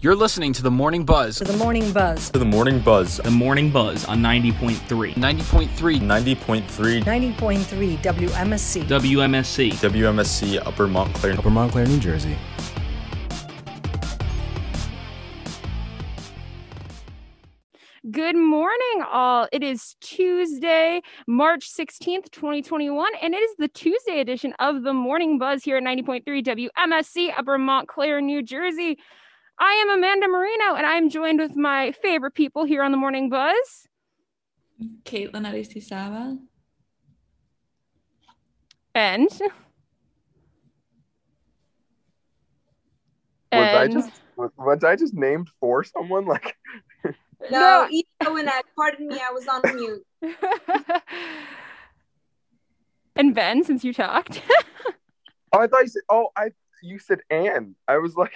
You're listening to the Morning Buzz. To the Morning Buzz. To the Morning Buzz. The Morning Buzz on 90.3. 90.3. 90.3. 90.3 WMSC. WMSC. WMSC Upper Montclair. Upper Montclair, New Jersey. Good morning, all. It is Tuesday, March 16th, 2021, and it is the Tuesday edition of the Morning Buzz here at 90.3 WMSC, Upper Montclair, New Jersey. I am Amanda Marino, and I'm joined with my favorite people here on the Morning Buzz. Caitlin Aristizabal. And. Was I just was, was I just named for someone like? no, no. when I pardon me, I was on mute. and Ben, since you talked. oh, I thought you said. Oh, I you said Anne. I was like.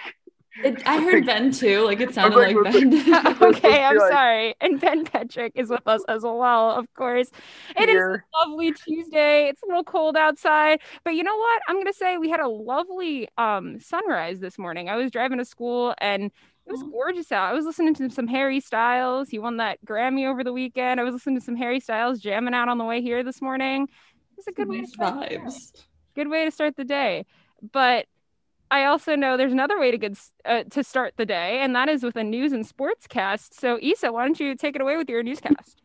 It, I heard Ben too. Like it sounded like, like Ben. okay, I'm sorry. And Ben Patrick is with us as well, of course. It Here. is a lovely Tuesday. It's a little cold outside, but you know what? I'm gonna say we had a lovely um, sunrise this morning. I was driving to school and it was gorgeous out. I was listening to some Harry Styles. He won that Grammy over the weekend. I was listening to some Harry Styles jamming out on the way here this morning. It's a good way to start vibes. Good way to start the day. But I also know there's another way to get uh, to start the day, and that is with a news and sports cast. So, Isa, why don't you take it away with your newscast?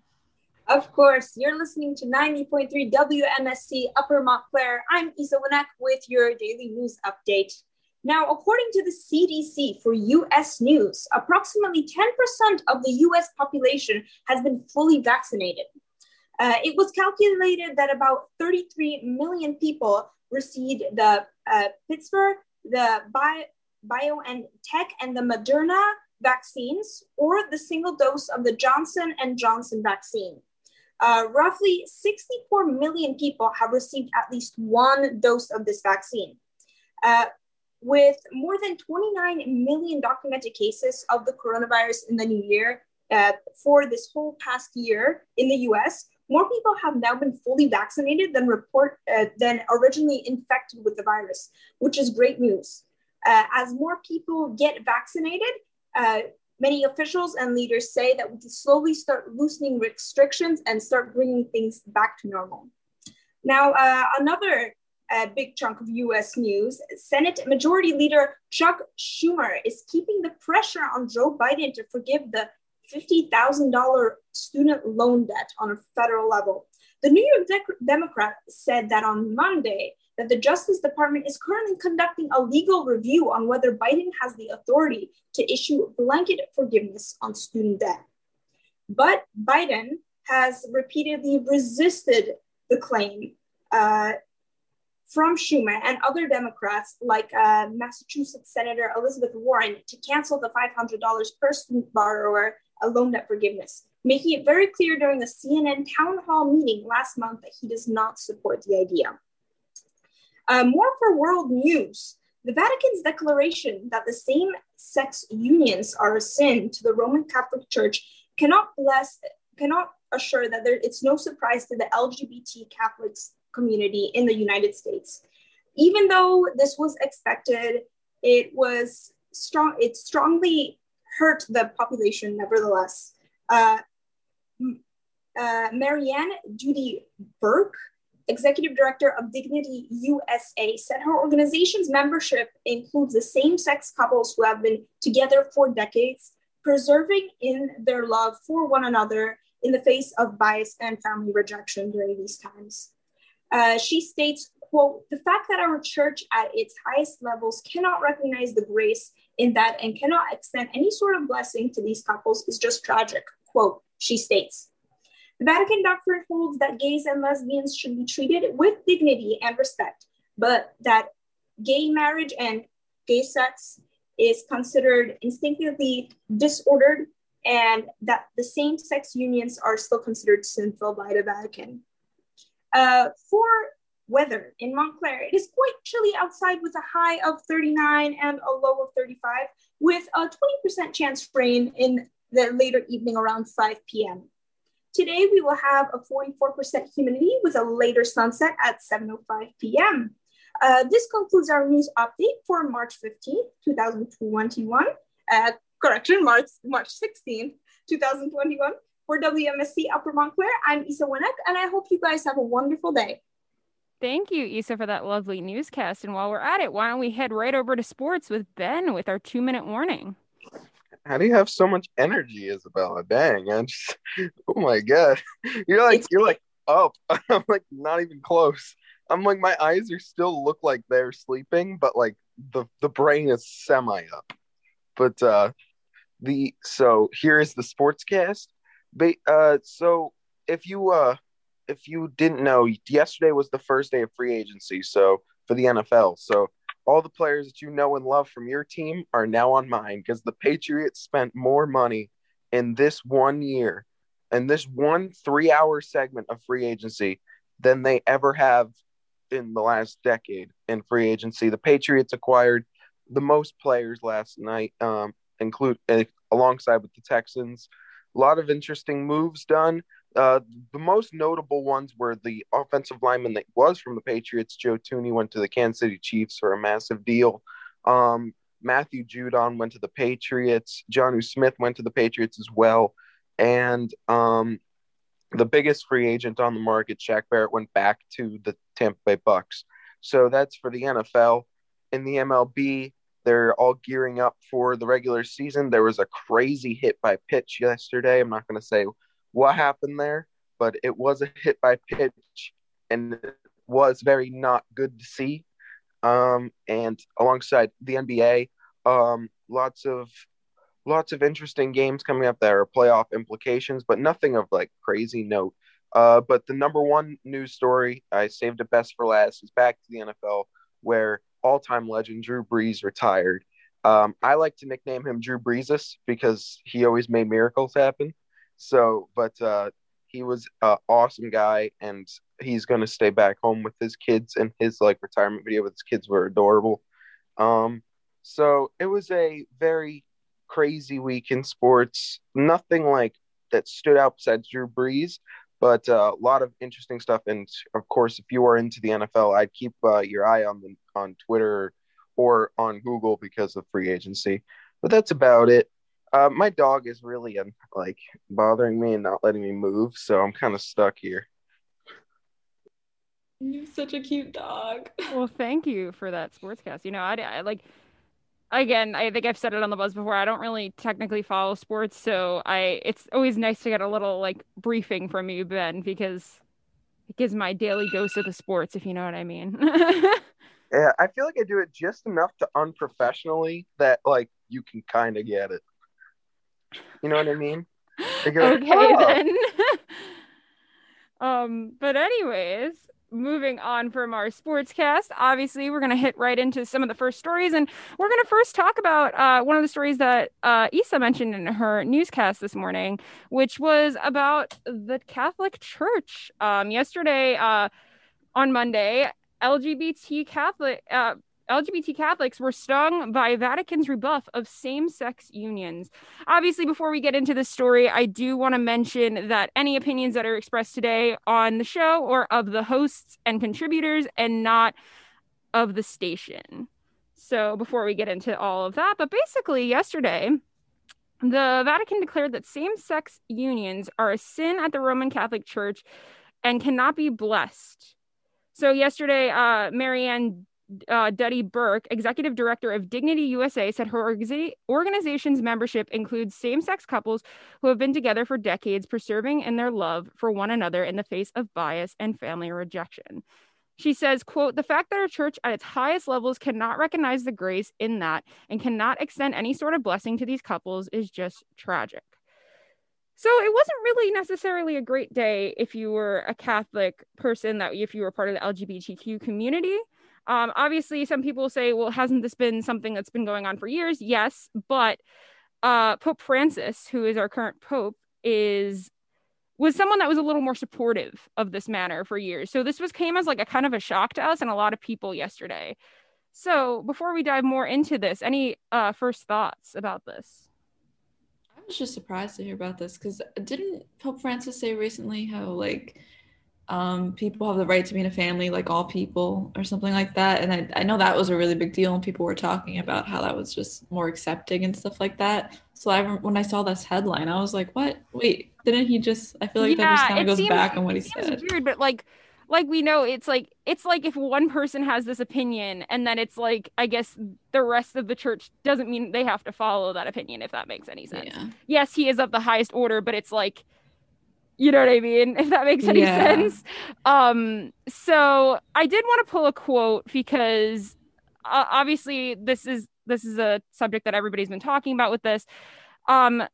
Of course, you're listening to 90.3 WMSC Upper Montclair. I'm Isa Winek with your daily news update. Now, according to the CDC for US News, approximately 10% of the US population has been fully vaccinated. Uh, it was calculated that about 33 million people received the uh, Pfizer the Bio, BioNTech and tech and the Moderna vaccines or the single dose of the Johnson and Johnson vaccine. Uh, roughly 64 million people have received at least one dose of this vaccine. Uh, with more than 29 million documented cases of the coronavirus in the new year uh, for this whole past year in the US, more people have now been fully vaccinated than report uh, than originally infected with the virus, which is great news. Uh, as more people get vaccinated, uh, many officials and leaders say that we can slowly start loosening restrictions and start bringing things back to normal. Now, uh, another uh, big chunk of US news Senate Majority Leader Chuck Schumer is keeping the pressure on Joe Biden to forgive the $50,000 student loan debt on a federal level. The New York De- Democrat said that on Monday that the Justice Department is currently conducting a legal review on whether Biden has the authority to issue blanket forgiveness on student debt. But Biden has repeatedly resisted the claim uh, from Schumer and other Democrats, like uh, Massachusetts Senator Elizabeth Warren, to cancel the $500 per student borrower a loan debt forgiveness, making it very clear during a CNN town hall meeting last month that he does not support the idea. Uh, more for world news. The Vatican's declaration that the same sex unions are a sin to the Roman Catholic Church cannot bless, cannot assure that there, it's no surprise to the LGBT Catholics community in the United States. Even though this was expected, it was strong, it strongly hurt the population nevertheless. Uh, uh, Marianne Duddy Burke, executive director of Dignity USA, said her organization's membership includes the same sex couples who have been together for decades, preserving in their love for one another in the face of bias and family rejection during these times. Uh, she states, quote, the fact that our church at its highest levels cannot recognize the grace in that and cannot extend any sort of blessing to these couples is just tragic. Quote, she states. The Vatican doctrine holds that gays and lesbians should be treated with dignity and respect, but that gay marriage and gay sex is considered instinctively disordered and that the same sex unions are still considered sinful by the Vatican. Uh, for weather in Montclair. It is quite chilly outside with a high of 39 and a low of 35, with a 20% chance of rain in the later evening around 5 p.m. Today, we will have a 44% humidity with a later sunset at 7.05 p.m. Uh, this concludes our news update for March 15th, 2021. Uh, correction, March March 16th, 2021. For WMSC Upper Montclair, I'm Isa Winek, and I hope you guys have a wonderful day. Thank you, Isa, for that lovely newscast. And while we're at it, why don't we head right over to sports with Ben with our two minute warning? How do you have so much energy, Isabella? Dang, I just, oh my god, you're like you're like up. I'm like not even close. I'm like my eyes are still look like they're sleeping, but like the the brain is semi up. But uh the so here is the sportscast. Ba- uh so if you uh if you didn't know, yesterday was the first day of free agency, so for the NFL. So all the players that you know and love from your team are now on mine because the Patriots spent more money in this one year and this one three hour segment of free agency than they ever have in the last decade in free agency. The Patriots acquired the most players last night, um, include uh, alongside with the Texans. A lot of interesting moves done. Uh, the most notable ones were the offensive lineman that was from the Patriots, Joe Thuney, went to the Kansas City Chiefs for a massive deal. Um, Matthew Judon went to the Patriots. Jonnu Smith went to the Patriots as well. And um, the biggest free agent on the market, Shaq Barrett, went back to the Tampa Bay Bucks. So that's for the NFL. In the MLB, they're all gearing up for the regular season. There was a crazy hit by pitch yesterday. I'm not going to say what happened there, but it was a hit by pitch and it was very not good to see. Um, and alongside the NBA, um, lots of lots of interesting games coming up that are playoff implications, but nothing of like crazy note. Uh, but the number one news story, I saved it best for last, is back to the NFL, where all-time legend Drew Brees retired. Um, I like to nickname him Drew Breezus because he always made miracles happen. So, but uh, he was an awesome guy, and he's gonna stay back home with his kids. And his like retirement video with his kids were adorable. Um, so it was a very crazy week in sports. Nothing like that stood out besides Drew Brees, but uh, a lot of interesting stuff. And of course, if you are into the NFL, I'd keep uh, your eye on the on Twitter or on Google because of free agency. But that's about it. Uh, my dog is really like bothering me and not letting me move, so I'm kind of stuck here. You're such a cute dog. Well, thank you for that sportscast. You know, I, I like again, I think I've said it on the buzz before. I don't really technically follow sports, so I it's always nice to get a little like briefing from you, Ben, because it gives my daily dose of the sports, if you know what I mean. yeah, I feel like I do it just enough to unprofessionally that like you can kind of get it. You know what I mean? Like, okay oh. then. um, but anyways, moving on from our sportscast, obviously we're going to hit right into some of the first stories, and we're going to first talk about uh, one of the stories that uh, Isa mentioned in her newscast this morning, which was about the Catholic Church. Um, yesterday, uh, on Monday, LGBT Catholic uh, LGBT Catholics were stung by Vatican's rebuff of same sex unions. Obviously, before we get into this story, I do want to mention that any opinions that are expressed today on the show are of the hosts and contributors and not of the station. So, before we get into all of that, but basically, yesterday, the Vatican declared that same sex unions are a sin at the Roman Catholic Church and cannot be blessed. So, yesterday, uh, Marianne uh, Duddy Burke, executive director of Dignity USA, said her orga- organization's membership includes same sex couples who have been together for decades, preserving in their love for one another in the face of bias and family rejection. She says, quote, the fact that our church at its highest levels cannot recognize the grace in that and cannot extend any sort of blessing to these couples is just tragic. So it wasn't really necessarily a great day if you were a Catholic person, that if you were part of the LGBTQ community. Um, obviously, some people say, well, hasn't this been something that's been going on for years? Yes, but uh, Pope Francis, who is our current pope, is was someone that was a little more supportive of this matter for years. So this was came as like a kind of a shock to us and a lot of people yesterday. So before we dive more into this, any uh, first thoughts about this? I was just surprised to hear about this because didn't Pope Francis say recently how like um, people have the right to be in a family like all people or something like that. And I, I know that was a really big deal and people were talking about how that was just more accepting and stuff like that. So I when I saw this headline, I was like, what? Wait, didn't he just, I feel like Yeah, that just kind of goes seems- back on what he said. weird, but like like we know it's like it's like if one person has this opinion and then it's like I guess the rest of the church doesn't mean they have to follow that opinion if that makes any sense. Yeah. Yes, he is of the highest order, but it's like you know what I mean? If that makes any Yeah. sense. Um so I did want to pull a quote because uh, obviously this is this is a subject that everybody's been talking about with this. Um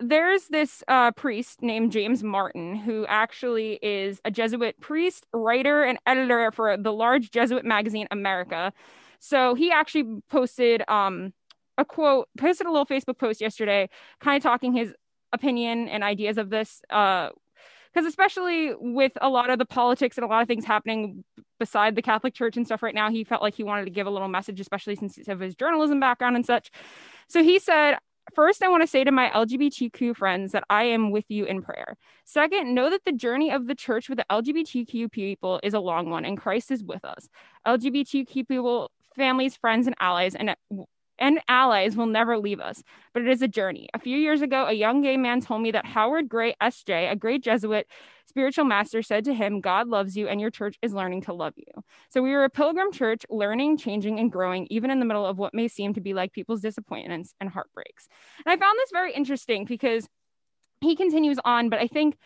there's this uh, priest named James Martin who actually is a Jesuit priest, writer, and editor for the large Jesuit magazine America. So he actually posted um, a quote, posted a little Facebook post yesterday, kind of talking his opinion and ideas of this. Uh, because especially with a lot of the politics and a lot of things happening beside the Catholic Church and stuff right now, he felt like he wanted to give a little message, especially since of his journalism background and such. So he said, First, I want to say to my LGBTQ friends that I am with you in prayer. Second, know that the journey of the church with the LGBTQ people is a long one, and Christ is with us. LGBTQ people, families, friends, and allies, and uh, and allies will never leave us, but it is a journey. A few years ago, a young gay man told me that Howard Gray S.J., a great Jesuit spiritual master, said to him, God loves you and your church is learning to love you. So we are a pilgrim church, learning, changing, and growing, even in the middle of what may seem to be like people's disappointments and heartbreaks. And I found this very interesting because he continues on, but I think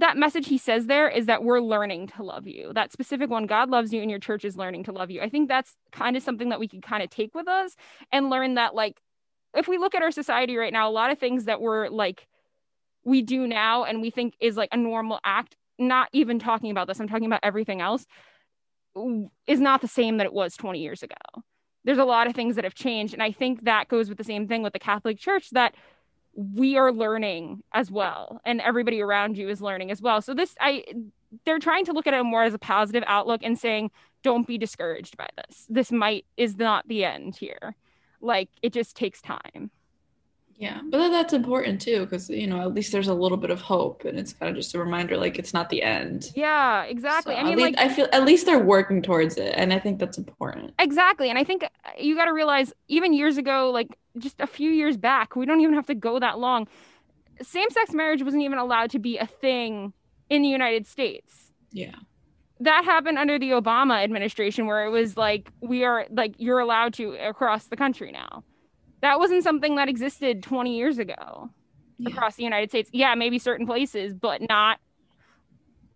that message he says there is that we're learning to love you. That specific one, God loves you and your church is learning to love you. I think that's kind of something that we can kind of take with us and learn that, like, if we look at our society right now, a lot of things that we're like, we do now and we think is like a normal act, not even talking about this, I'm talking about everything else, is not the same that it was 20 years ago. There's a lot of things that have changed. And I think that goes with the same thing with the Catholic Church that we are learning as well and everybody around you is learning as well. So this i they're trying to look at it more as a positive outlook and saying don't be discouraged by this. This might is not the end here. Like it just takes time Yeah, but that's important too, because you know at least there's a little bit of hope, and it's kind of just a reminder, like it's not the end. yeah exactly So i mean least, like I feel at least they're working towards it, and I think that's important. exactly and i think uh, you got to realize even years ago like just a few years back we don't even have to go that long same-sex marriage wasn't even allowed to be a thing in the united states Yeah, that happened under the Obama administration where it was like we are like you're allowed to across the country now. That wasn't something that existed 20 years ago Yeah. across the United States. Yeah, maybe certain places, but not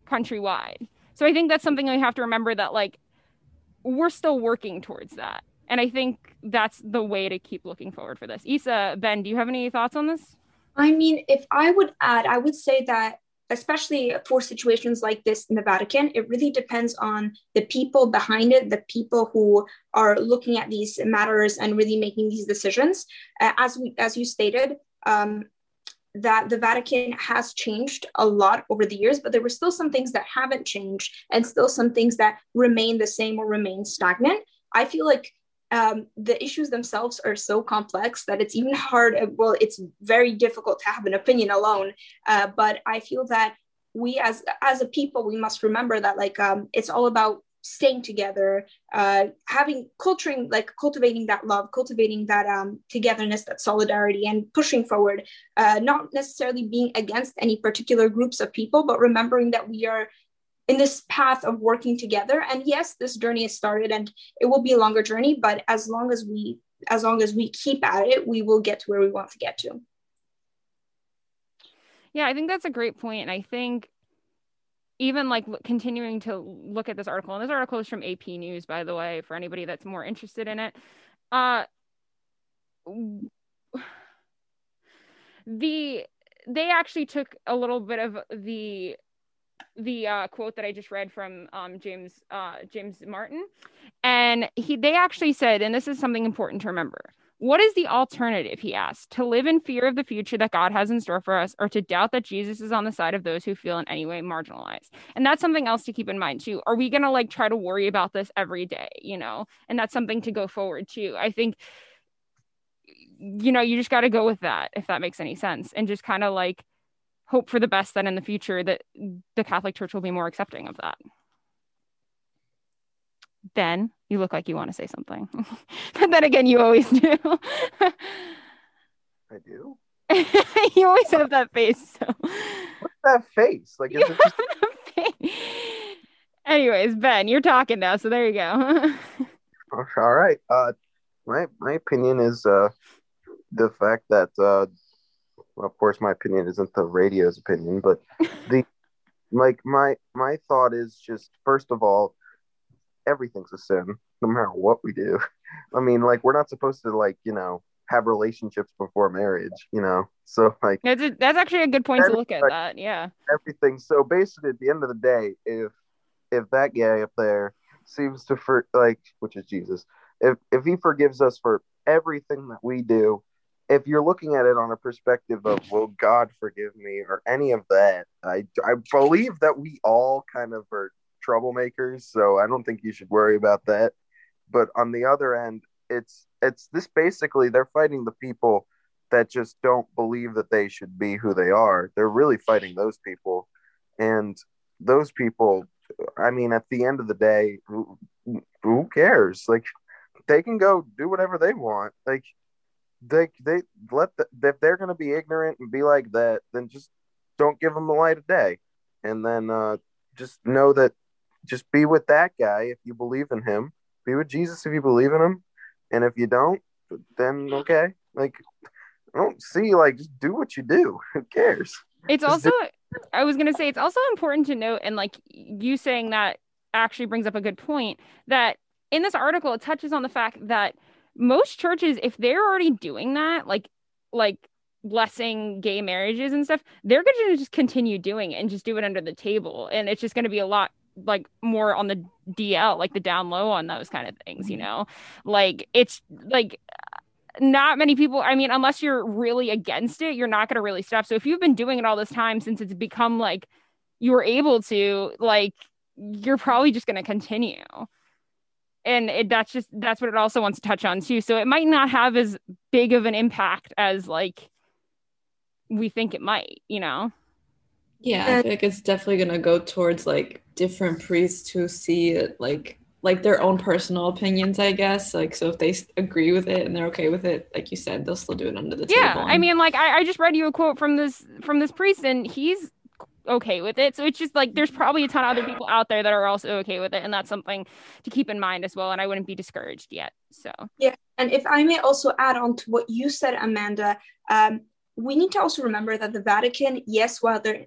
countrywide. So I think that's something we have to remember that like we're still working towards that. And I think that's the way to keep looking forward for this. Isa, Ben, do you have any thoughts on this? I mean, if I would add, I would say that especially for situations like this in the Vatican, it really depends on the people behind it, the people who are looking at these matters and really making these decisions. Uh, as we, as you stated, um, that the Vatican has changed a lot over the years, but there were still some things that haven't changed and still some things that remain the same or remain stagnant. I feel like um, the issues themselves are so complex that it's even hard. Well, it's very difficult to have an opinion alone. Uh, but I feel that we, as as a people, we must remember that like um, it's all about staying together, uh, having culturing like cultivating that love, cultivating that um, togetherness, that solidarity, and pushing forward. Uh, not necessarily being against any particular groups of people, but remembering that we are in this path of working together and yes this journey has started and it will be a longer journey but as long as we as long as we keep at it we will get to where we want to get to Yeah, I think that's a great point. And I think even like continuing to look at this article, and this article is from AP News, by the way, for anybody that's more interested in it. Uh, the they actually took a little bit of the the uh, quote that I just read from um, James uh, James Martin, and he they actually said, and this is something important to remember. What is the alternative? He asked. To live in fear of the future that God has in store for us, or to doubt that Jesus is on the side of those who feel in any way marginalized. And that's something else to keep in mind, too. Are we to like try to worry about this every day, you know? And that's something to go forward to. I think, you know, you just got to go with that, if that makes any sense, and just kind of like hope for the best that in the future that the Catholic Church will be more accepting of that. Then you look like you want to say something. but then again, you always do. I do. you always have that face. So. What's that face? Like, is it just Anyways, Ben, you're talking now, so there you go. all right? Uh, my my opinion is uh the fact that uh, well, of course, my opinion isn't the radio's opinion, but the like my my thought is just first of all, everything's a sin, no matter what we do. I mean, like we're not supposed to like you know have relationships before marriage, you know. So like that's a, that's actually a good point to look at like- that. Yeah. everything. So basically, at the end of the day, if if that guy up there seems to for like, which is Jesus, if if he forgives us for everything that we do, if you're looking at it on a perspective of will God forgive me or any of that, I I believe that we all kind of are troublemakers. So I don't think you should worry about that. But on the other end, it's it's this basically they're fighting the people that just don't believe that they should be who they are. They're really fighting those people. And those people, I mean, at the end of the day, who, who cares? Like, they can go do whatever they want. Like, they, they let the, if they're going to be ignorant and be like that, then just don't give them the light of day. And then uh, just know that just be with that guy if you believe in him. Be with Jesus if you believe in him. And if you don't, then okay. Like, I don't see like just do what you do. Who cares? It's also I was gonna say it's also important to note, and like you saying that actually brings up a good point that in this article it touches on the fact that most churches, if they're already doing that, like like blessing gay marriages and stuff, they're gonna just continue doing it and just do it under the table. And it's just gonna be a lot like more on the DL, like the down low on those kind of things, you mm-hmm. know? Like it's like not many people i mean unless you're really against it you're not going to really stop so if you've been doing it all this time since it's become like you were able to like you're probably just going to continue and it, that's just that's what it also wants to touch on too so it might not have as big of an impact as like we think it might you know Yeah, I feel like it's definitely gonna go towards like different priests who see it like like their own personal opinions, I guess. Like so if they agree with it and they're okay with it, like you said, they'll still do it under the yeah table. i mean like I, I just read you a quote from this from this priest and he's okay with it so it's just like there's probably a ton of other people out there that are also okay with it and that's something to keep in mind as well and i wouldn't be discouraged yet so yeah. And if I may also add on to what you said, Amanda, um, we need to also remember that the Vatican, yes, while their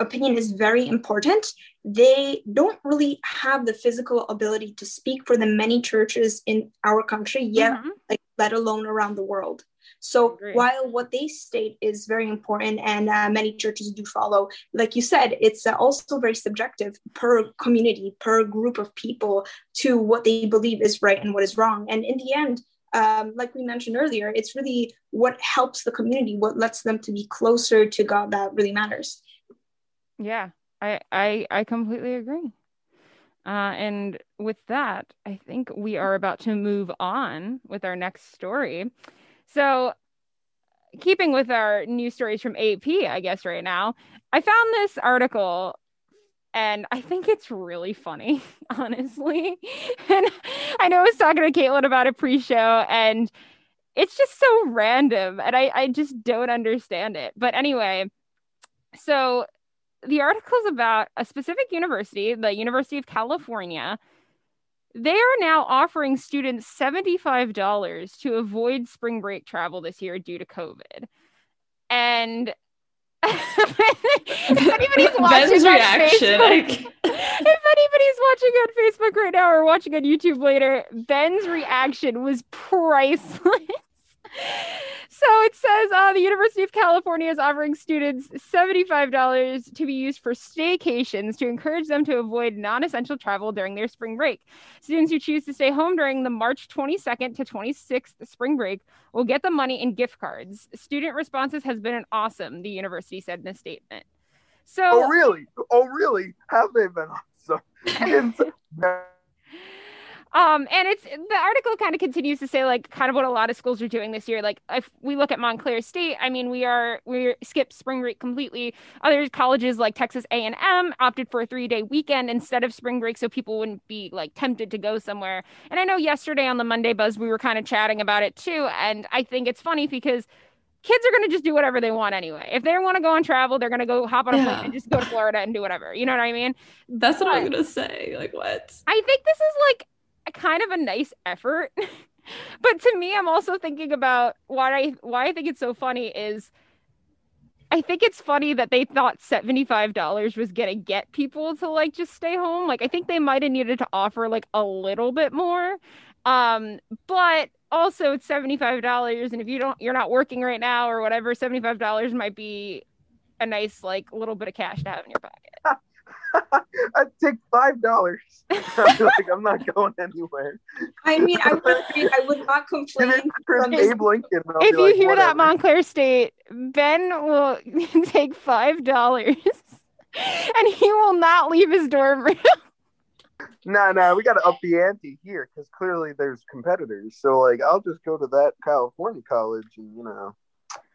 opinion is very important, they don't really have the physical ability to speak for the many churches in our country yet, Mhm. like let alone around the world. So while what they state is very important and uh, many churches do follow, like you said, it's uh, also very subjective per community, per group of people to what they believe is right and what is wrong. And in the end, um, like we mentioned earlier, it's really what helps the community, what lets them to be closer to God that really matters. yeah i i i completely agree uh and with that i think we are about to move on with our next story so keeping with our news stories from ap i guess right now i found this article and I think it's really funny, honestly. And I know I was talking to Caitlin about a pre-show, and it's just so random, and I, I just don't understand it. But anyway, so the article is about a specific university, the University of California. They are now offering students $75 to avoid spring break travel this year due to COVID. And if anybody's watching Ben's on reaction. Facebook- like- if anybody's watching on Facebook right now or watching on YouTube later, Ben's reaction was priceless. So it says uh, the University of California is offering students $75 to be used for staycations to encourage them to avoid non essential travel during their spring break. Students who choose to stay home during the March 22nd to 26th spring break will get the money in gift cards. Student responses has been an awesome, the university said in a statement. So Oh really? Oh really? Have they been awesome? I didn't say- Um, and it's the article kind of continues to say like kind of what a lot of schools are doing this year. Like if we look at Montclair State, I mean we are we skipped spring break completely. Other colleges like Texas A and M opted for a three day weekend instead of spring break, so people wouldn't be like tempted to go somewhere. And I know yesterday on the Monday Buzz we were kind of chatting about it too, and I think it's funny because kids are going to just do whatever they want anyway. If they want to go and travel, they're going to go hop on a Yeah. plane and just go to Florida and do whatever. You know what I mean? That's what I'm gonna say. Like what? I think this is like kind of a nice effort. but to me, I'm also thinking about why I why I think it's so funny is I think it's funny that they thought $75 was gonna get people to like just stay home. Like I think they might have needed to offer like a little bit more. Um, but also it's $75 and if you don't you're not working right now or whatever, $75 might be a nice like little bit of cash to have in your pocket. I'd take five dollars. I'd be like, I'm not going anywhere. I mean, I would agree. I would not complain. from- Abe Lincoln. If be you like, hear that. Montclair State, Ben will take five dollars, and he will not leave his dorm room. Nah, nah, we got to up the ante here because clearly there's competitors. So like, I'll just go to that California college, and you know,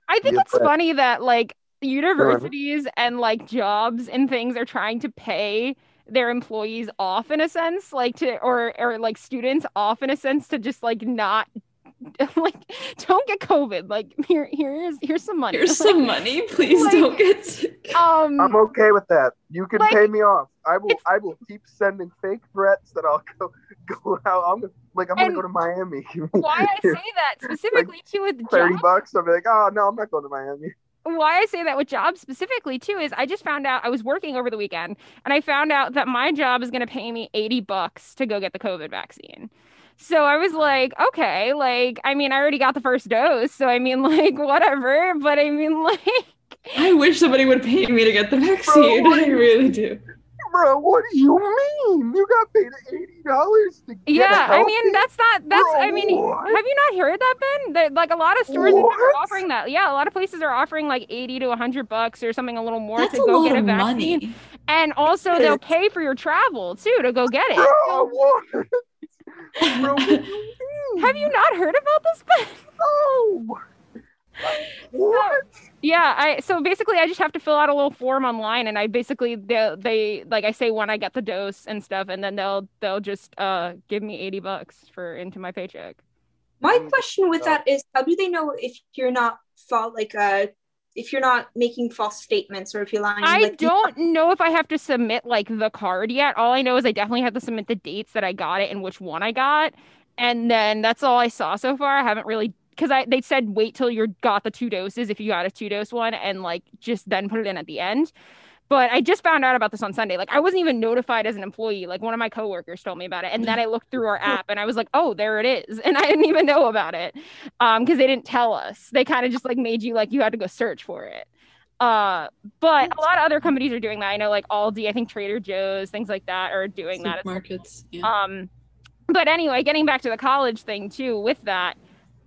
I think it's but- funny that like universities and like jobs and things are trying to pay their employees off in a sense, like to or or like students off in a sense to just like not like don't get COVID. Like here here's here's some money. Here's some money. Please Like- don't get sick. um I'm okay with that. You can Like- pay me off. I will. I will keep sending fake threats that I'll go go out. I'm gonna, like I'm gonna go to Miami. why I say that specifically too with Thirty jobs bucks. I'll be like, oh no, I'm not going to Miami. Why I say that with jobs specifically too is I just found out I was working over the weekend and I found out that my job is going to pay me 80 bucks to go get the COVID vaccine. So I was like, okay, like I mean I already got the first dose, so I mean like whatever, but I mean like I wish somebody would pay me to get the vaccine. I really do. Bro, what do you mean? You got paid eighty dollars to get it? yeah, I mean that's not that's Bro, I mean what? have you not heard that Ben? That like a lot of stores are offering that. Yeah, a lot of places are offering like 80 to 100 bucks or something a little more That's to go lot get a of vaccine. money. And also they'll pay for your travel too to go get it. Bro, what? Bro, what do you mean? Have you not heard about this? Ben? No. What? Yeah, I so basically I just have to fill out a little form online and I basically they they like I say when I get the dose and stuff and then they'll they'll just uh give me 80 bucks for into my paycheck. My Mm, question with so- that is, how do they know if you're not fault like uh if you're not making false statements or if you're lying? I like, don't know if I have to submit like the card yet. All I know is I definitely have to submit the dates that I got it and which one I got. And then that's all I saw so far. I haven't really because I they said wait till you got the two doses if you got a two dose one and like just then put it in at the end. But I just found out about this on Sunday. Like I wasn't even notified as an employee. Like one of my coworkers told me about it, and then I looked through our app and I was like, "Oh, there it is," and I didn't even know about it um because they didn't tell us. They kind of just like made you like you had to go search for it. Uh, but a lot of other companies are doing that. I know like Aldi, I think Trader Joe's, things like that are doing that. Markets. Supermarkets. Yeah. um, but anyway, getting back to the college thing too, with that,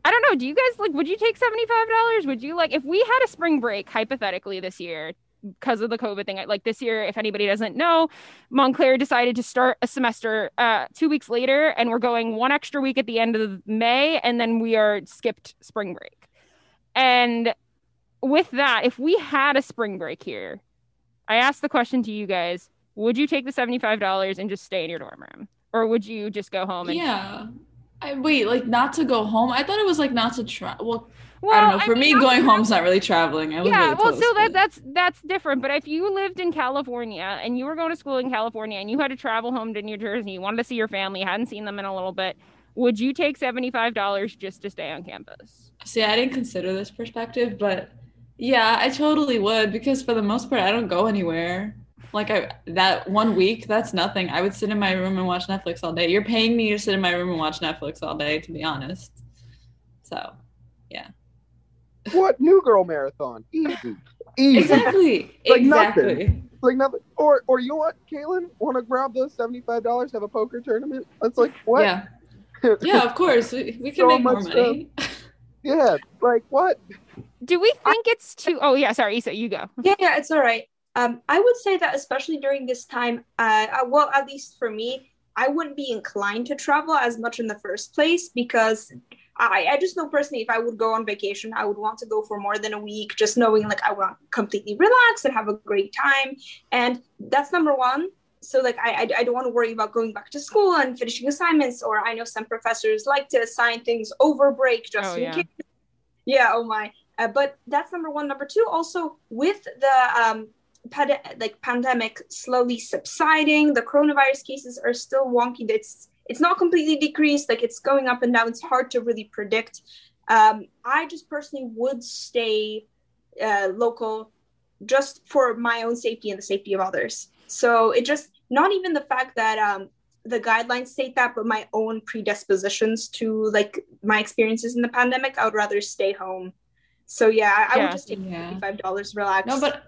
I don't know. Do you guys like? Would you take seventy five dollars? Would you like if we had a spring break hypothetically this year because of the COVID thing? Like this year, if anybody doesn't know, Montclair decided to start a semester uh, two weeks later, and we're going one extra week at the end of May, and then we are skipped spring break. And with that, if we had a spring break here, I asked the question to you guys: Would you take the seventy five dollars and just stay in your dorm room? or would you just go home and yeah. I wait, like not to go home. I thought it was like not to try. Well, well, I don't know. For mean, me, going to home's not really traveling. I yeah really well so that that's that's different but if you lived in california and you were going to school in california and you had to travel home to new jersey you wanted to see your family hadn't seen them in a little bit would you take $75 just to stay on campus See, I didn't consider this perspective, but yeah, I totally would because for the most part, I don't go anywhere. Like I that one week, that's nothing. I would sit in my room and watch Netflix all day. You're paying me to sit in my room and watch Netflix all day, to be honest. So, yeah. What new girl marathon? Easy, easy. exactly, Like nothing. like nothing. Or, or you know what, Kaylin? Want to grab those seventy-five dollars? Have a poker tournament? That's like what? Yeah, yeah. Of course, we, we can So make more much money. Yeah, like what? do we think it's too oh yeah sorry Isa, you go Yeah, yeah, it's all right. Um, I would say that especially during this time, uh, uh, well, at least for me, I wouldn't be inclined to travel as much in the first place because I, I just know personally if I would go on vacation, I would want to go for more than a week, just knowing like I want to completely relax and have a great time. And that's number one. So like I, I, I don't want to worry about going back to school and finishing assignments. Or I know some professors like to assign things over break just Oh, in yeah. case. Yeah. Oh my. Uh, but that's number one. Number two, also with the um, pand- like pandemic slowly subsiding, the coronavirus cases are still wonky. It's it's not completely decreased. Like it's going up and down. It's hard to really predict. Um, I just personally would stay uh, local, just for my own safety and the safety of others. So it just not even the fact that um, the guidelines state that, but my own predispositions to like my experiences in the pandemic. I would rather stay home. So yeah, I, I Yeah. would just take Yeah. five dollars, relax. No, but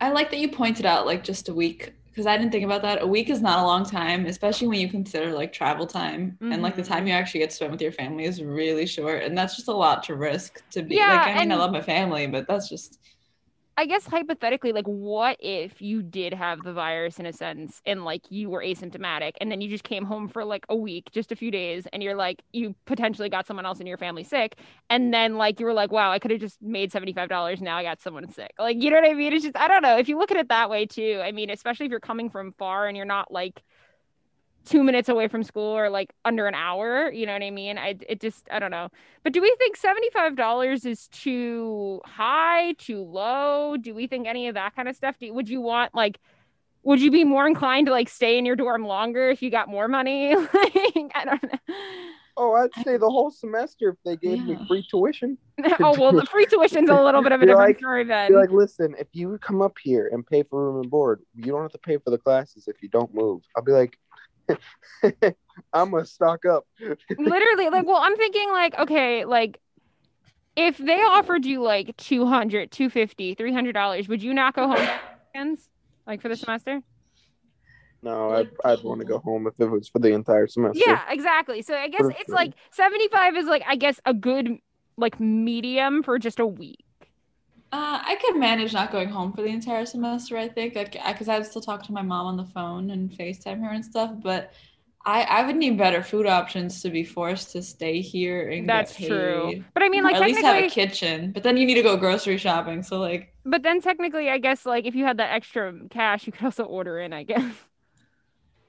I like that you pointed out like just a week because I didn't think about that. A week is not a long time, especially when you consider like travel time and like the Mhm. time you actually get to spend with your family is really short, and that's just a lot to risk to be. Yeah, like, I mean, I love my family, but that's just I guess hypothetically, like, what if you did have the virus in a sense and like you were asymptomatic and then you just came home for like a week, just a few days, and you're like, you potentially got someone else in your family sick. And then like you were like, wow, I could have just made $75. Now I got someone sick. Like, you know what I mean? It's just, I don't know. If you look at it that way too, I mean, especially if you're coming from far and you're not like, two minutes away from school or like under an hour you know what i mean? I it just i don't know. But do we think $75 is too high too low? Do we think any of that kind of stuff? Do, would you want like would you be more inclined to like stay in your dorm longer if you got more money? Like i don't know. Oh, I'd stay the whole semester if they gave me free tuition. oh well the free tuition's a little bit of a Be different like- story then. Be like, listen, if you come up here and pay for room and board, you don't have to pay for the classes if you don't move. I'll be like, I'm gonna stock up. literally like well i'm thinking like okay like if they offered you like 200 250 300 dollars would you not go home weekends like for the semester No, I'd, I'd want to go home if it was for the entire semester. yeah exactly so i guess For it's sure. like 75 is like i guess a good like medium for just a week Uh, I could manage not going home for the entire semester. I think, because I'd still talk to my mom on the phone and Facetime her and stuff. But I, I would need better food options to be forced to stay here and that's get paid. true but i mean like or at least have a kitchen. But then you need to go grocery shopping. So like, but then technically i guess like if you had that extra cash you could also order in i guess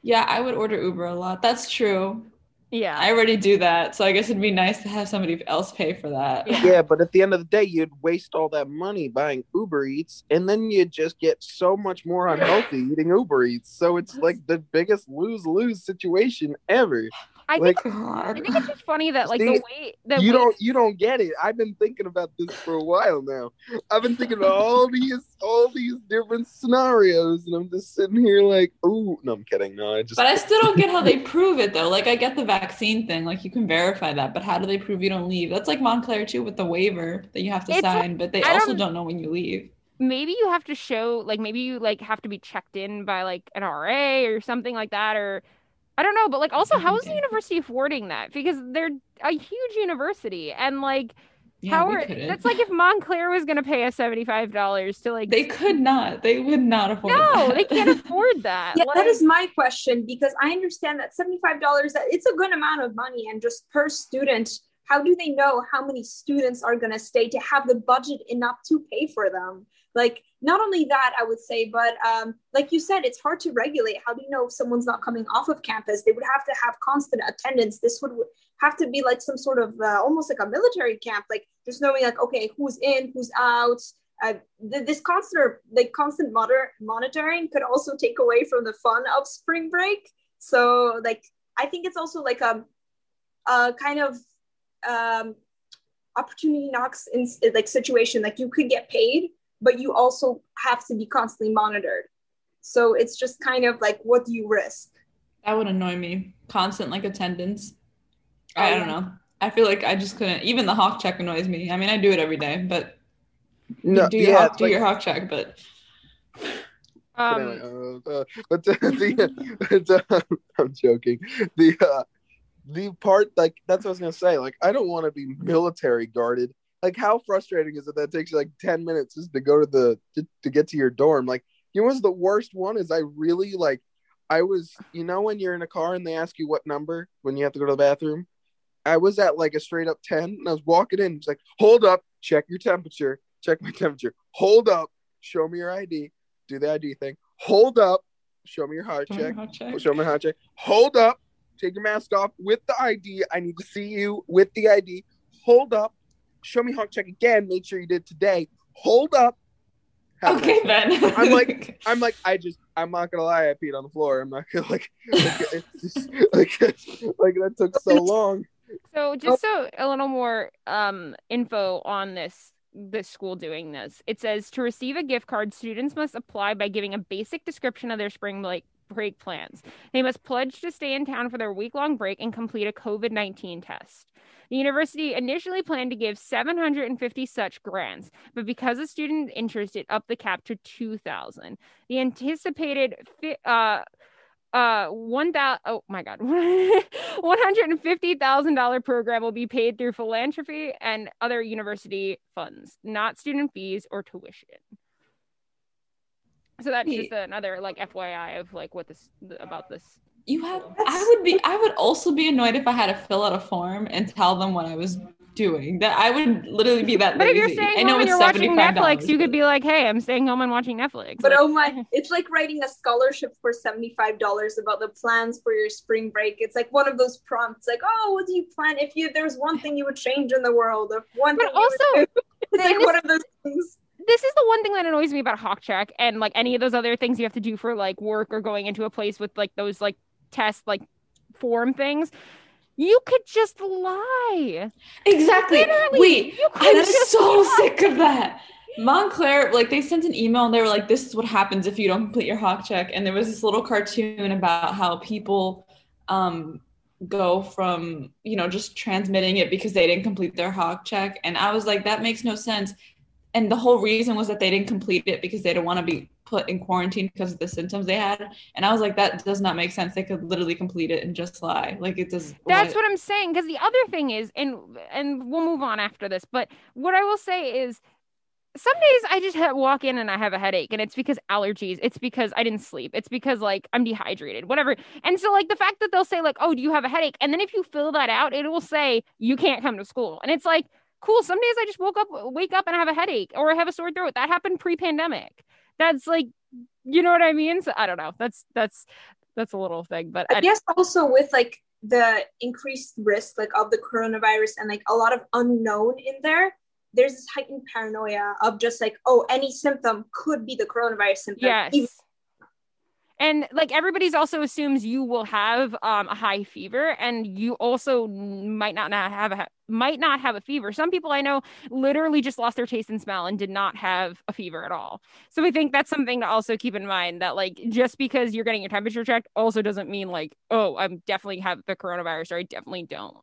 yeah, I would order Uber a lot. That's true. Yeah I already do that. So I guess it'd be nice to have somebody else pay for that. Yeah. Yeah, but at the end of the day, you'd waste all that money buying Uber Eats, and then you'd just get so much more unhealthy eating Uber Eats. So it's like the biggest lose lose situation ever. I like, think i think it's just funny that like the way that you way- don't you don't get it. I've been thinking about this for a while now. I've been thinking about all these all these different scenarios, and I'm just sitting here like, ooh, no, I'm kidding. No, I just But I still don't get how they prove it though. Like I get the vaccine thing, like you can verify that, but how do they prove you don't leave? That's like Montclair too with the waiver that you have to It's like- sign, but they I also don't- don't know when you leave. maybe you have to show like maybe you like have to be checked in by like an RA or something like that or I don't know but like also how is the mm-hmm. university affording that because they're a huge university and like Yeah, how we are that's like if Montclair was going to pay us $75 to like They could not. They would not afford No, that. they can't afford that. Yeah, that Like- is my question because I understand that $75 it's a good amount of money and just per student, how do they know how many students are going to stay to have the budget enough to pay for them? Like not only that, I would say, but um, like you said, it's hard to regulate. How do you know if someone's not coming off of campus? They would have to have constant attendance. This would have to be like some sort of uh, almost like a military camp, like just knowing like okay, who's in, who's out. Uh, th- this constant like constant moder- monitoring could also take away from the fun of spring break. So like I think it's also like a, a kind of um, opportunity knocks in like situation. Like you could get paid, but you also have to be constantly monitored. So it's just kind of like what do you risk? That would annoy me. Constant like attendance. Oh, I don't know. I feel like I just couldn't. Even the hawk check annoys me. I mean, I do it every day, but no, you do your yeah, hawk, do like- your hawk check. But But um uh, uh, but the, the, the- I'm joking. The uh, the part like that's what I was gonna say. Like I don't want to be military guarded. Like how frustrating is it that it takes you like ten minutes just to go to the to, to get to your dorm? Like you know what's the worst one is I really like I was, you know, when you're in a car and they ask you what number when you have to go to the bathroom. I was at like a straight up ten, and I was walking in. It's like, hold up, check your temperature, check my temperature. Hold up, show me your ID, do the ID thing. Hold up, show me your hawk check, show me your hawk check. Hold up, take your mask off with the ID. I need to see you with the ID. Hold up, show me hawk check again. Make sure you did today. Hold up. Have Okay, that. then. I'm like, I'm like, I just, I'm not gonna lie, I peed on the floor. I'm not gonna like, like, it's just, like, like that took so long. So just so a little more um info on this this school doing this. It says to receive a gift card, students must apply by giving a basic description of their spring break break plans. They must pledge to stay in town for their week-long break and complete a COVID-19 test. The university initially planned to give 750 such grants, but because of student interest, it upped the cap to 2,000. The anticipated fi- uh, uh one thousand oh my god one hundred and fifty thousand dollar program will be paid through philanthropy and other university funds not student fees or tuition so that's just another like fyi of like what this about this You have. I would be. I would also be annoyed if I had to fill out a form and tell them what I was doing. That I would literally be that. but if you're lazy. staying I know home and you're watching netflix you could be like hey i'm staying home and watching netflix But Like- oh my, it's like writing a scholarship for $75 about the plans for your spring break. It's like one of those prompts, like, oh, what do you plan if you there's one thing you would change in the world? If one But thing also, it's like this- one of those things. This is the one thing that annoys me about hawk check and like any of those other things you have to do for like work or going into a place with like those like test like form things you could just lie Exactly. Literally, Wait, I'm so lie. sick of that. Montclair, like they sent an email and they were like, "This is what happens if you don't complete your hawk check." And there was this little cartoon about how people um, go from you know just transmitting it because they didn't complete their hawk check, and I was like, that makes no sense. And the whole reason was that they didn't complete it because they didn't want to be put in quarantine because of the symptoms they had. And I was like, that does not make sense. They could literally complete it and just lie. Like it does. that's what i'm saying because the other thing is and and we'll move on after this but what i will say is some days I just walk in and I have a headache, and it's because allergies. It's because I didn't sleep. It's because like I'm dehydrated, whatever. And so like the fact that they'll say like, "Oh, do you have a headache?" and then if you fill that out, it will say you can't come to school, and it's like, cool. Some days I just woke up, wake up, and I have a headache or I have a sore throat. That happened pre-pandemic. That's like, you know what I mean? So I don't know. That's that's that's a little thing, but I guess also with like the increased risk like of the coronavirus and like a lot of unknown in there, there's this heightened paranoia of just like, oh, any symptom could be the coronavirus symptom. Yes. even- and like everybody's also assumes you will have um, a high fever and you also might not have a might not have a fever. Some people i know literally just lost their taste and smell and did not have a fever at all. So i think that's something to also keep in mind that like just because you're getting your temperature checked also doesn't mean like oh i'm definitely have the coronavirus or i definitely don't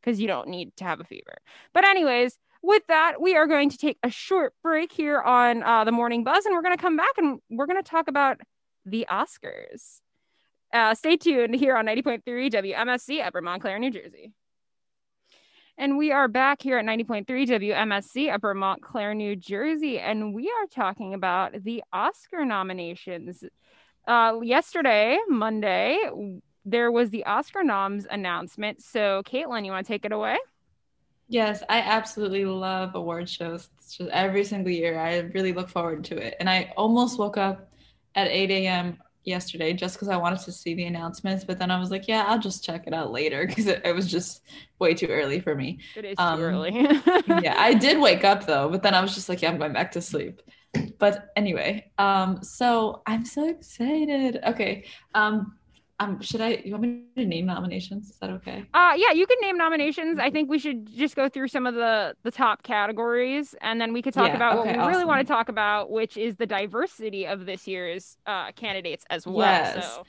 because you don't need to have a fever. But anyways with that, we are going to take a short break here on uh, the Morning Buzz, and we're going to come back and we're going to talk about the Oscars. Uh, stay tuned here on 90.3 WMSC Upper Montclair, New Jersey. And we are back here at 90.3 WMSC Upper Montclair, New Jersey, and we are talking about the Oscar nominations. Uh, yesterday, Monday, there was the Oscar noms announcement. So, Caitlin, you want to take it away? Yes, I absolutely love award shows. Just every single year. I really look forward to it. And I almost woke up at 8 a.m. yesterday just because I wanted to see the announcements. But then I was like, yeah, I'll just check it out later because it, it was just way too early for me. It is Um, too early. yeah, I did wake up though, but then I was just like, yeah, I'm going back to sleep. But anyway, um, so I'm so excited. Okay. Um, um, should I you want me to name nominations? Is that okay? Uh yeah, you can name nominations. I think we should just go through some of the the top categories and then we could talk Yeah, about what okay, we really want to talk about, which is the diversity of this year's uh candidates as well. Yes. So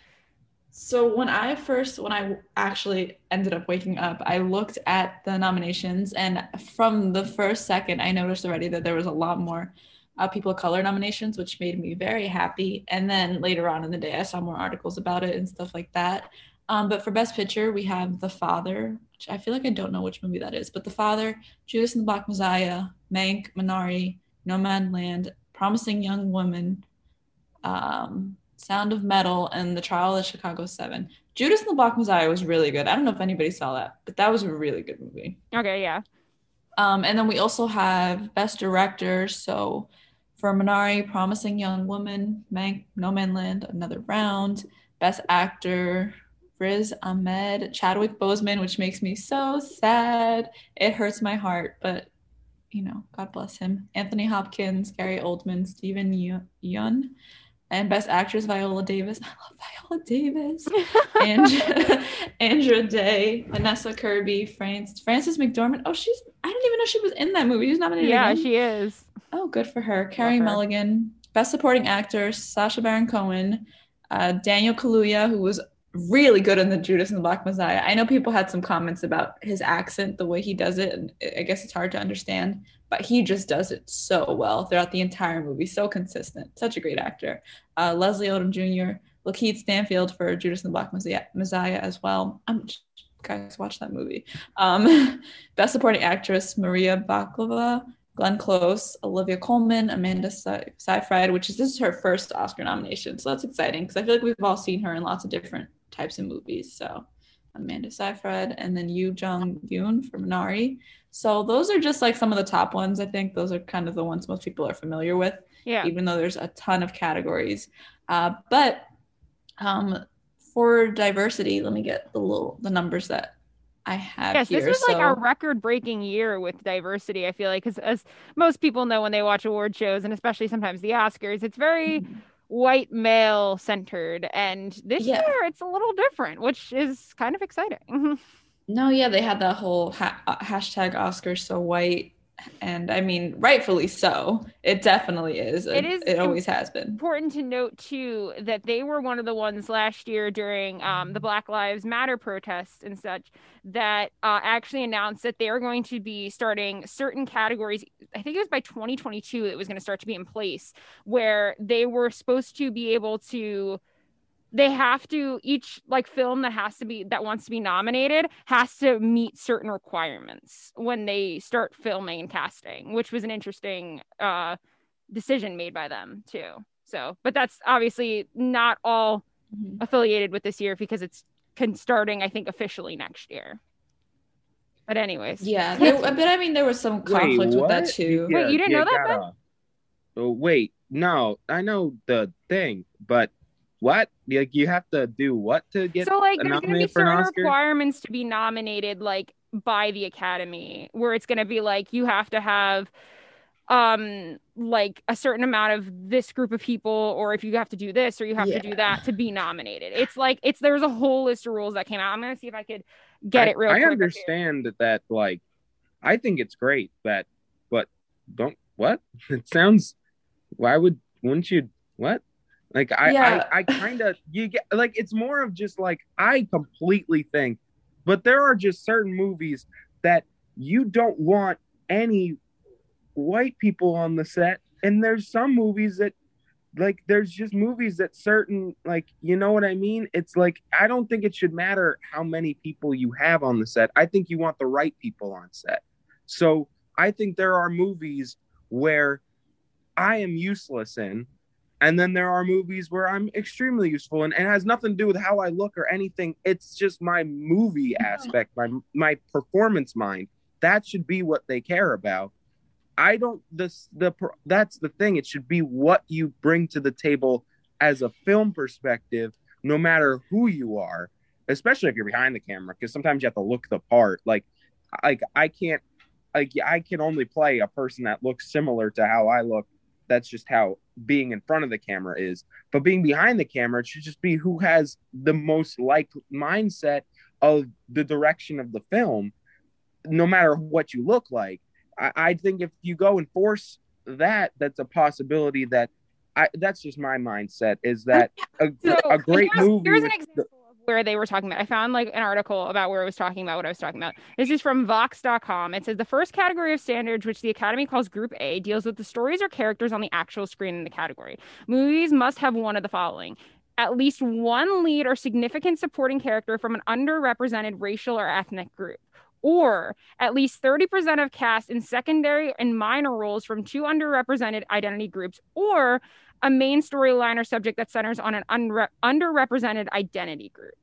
So when I first, when I actually ended up waking up, I looked at the nominations, and from the first second, I noticed already that there was a lot more uh, people of color nominations, which made me very happy. And then later on in the day, I saw more articles about it and stuff like that. Um, but for Best Picture, we have The Father, which I feel like I don't know which movie that is, but The Father, Judas and the Black Messiah, Mank, Minari, Nomadland, Promising Young Woman, um, Sound of Metal, and The Trial of the Chicago Seven. Judas and the Black Messiah was really good. I don't know if anybody saw that, but that was a really good movie. Okay, yeah. Um, and then we also have Best Director. So for Minari, Promising Young Woman, Mank, Nomadland, Another Round. Best Actor, Riz Ahmed, Chadwick Boseman, which makes me so sad. It hurts my heart, but you know, God bless him. Anthony Hopkins, Gary Oldman, Steven Yeun, and Best Actress Viola Davis. I love Viola Davis. and Andra Day, Vanessa Kirby, France, Frances McDormand. Oh, she's I didn't even know she was in that movie. She's nominated. Yeah, again. she is. Oh, good for her. Carrie her. Mulligan, Best Supporting Actor, Sacha Baron Cohen, uh, Daniel Kaluuya, who was really good in the Judas and the Black Messiah. I know people had some comments about his accent, the way he does it, and I guess it's hard to understand, but he just does it so well throughout the entire movie. So consistent. Such a great actor. Uh, Leslie Odom Jr., Lakeith Stanfield for Judas and the Black Messiah, as well. I'm guys watch that movie. Um, Best Supporting Actress Maria Bakalova, Glenn Close, Olivia Colman, Amanda Sey- Seyfried, which is this is her first Oscar nomination, so that's exciting because I feel like we've all seen her in lots of different types of movies. So Amanda Seyfried, and then Yu Jung Yoon from Minari. So those are just like some of the top ones. I think those are kind of the ones most people are familiar with Yeah. even though there's a ton of categories. Uh, but um, for diversity, let me get the little the numbers that I have Yes, here. this was like So- a record-breaking year with diversity. I feel like because as most people know when they watch award shows, and especially sometimes the Oscars, it's very white male centered, and this Yeah. year it's a little different, which is kind of exciting. No, yeah, they had that whole ha- uh, hashtag Oscars so white, and I mean, rightfully so. It definitely is. It is It always has been. important to note too that they were one of the ones last year during um, the Black Lives Matter protests and such that uh, actually announced that they are going to be starting certain categories. I think it was by 2022 it was going to start to be in place where they were supposed to be able to. They have to each like film that has to be that wants to be nominated has to meet certain requirements when they start filming and casting, which was an interesting uh decision made by them too. So, but that's obviously not all Mhm. affiliated with this year because it's con- starting, I think, officially next year. But anyways, Yeah, there, but I mean, there was some conflict with that too. Wait, you didn't know that, Ben? gotta- Oh, wait, no, I know the thing, but what? Like, you have to do what to get so like there's going to be certain requirements to be nominated, like by the Academy, where it's going to be like you have to have um like a certain amount of this group of people or if you have to do this or you have to do that to be nominated it's like it's there's a whole list of rules that came out i'm gonna see if i could get I, it real I quick up here. understand that, like, I think it's great that, but don't what? It sounds. Why would? Wouldn't you? What? Like I, Yeah. I, I kind of you get like it's more of just like I completely think, but there are just certain movies that you don't want any white people on the set, and there's some movies that like there's just movies that certain like you know what i mean? It's like i don't think it should matter how many people you have on the set. I think you want the right people on set. So i think there are movies where i am useless in and then there are movies where i'm extremely useful and, and it has nothing to do with how i look or anything it's just my movie aspect my my performance mind that should be what they care about I don't this the that's the thing. It should be what you bring to the table as a film perspective, no matter who you are, especially if you're behind the camera, because sometimes you have to look the part. Like, like I can't, like I can only play a person that looks similar to how I look. That's just how being in front of the camera is. But being behind the camera, it should just be who has the most like mindset of the direction of the film, no matter what you look like. I, I think if you go and force that, that's a possibility that I that's just my mindset is that a, So, a great here's, movie. Here's an example where they were talking about. I found like an article about where it was talking about what I was talking about. This is from Vox.com. It says the first category of standards, which the Academy calls Group A, deals with the stories or characters on the actual screen in the category. Movies must have one of the following. At least one lead or significant supporting character from an underrepresented racial or ethnic group, or at least 30% of cast in secondary and minor roles from two underrepresented identity groups, or a main storyline or subject that centers on an unre- underrepresented identity group.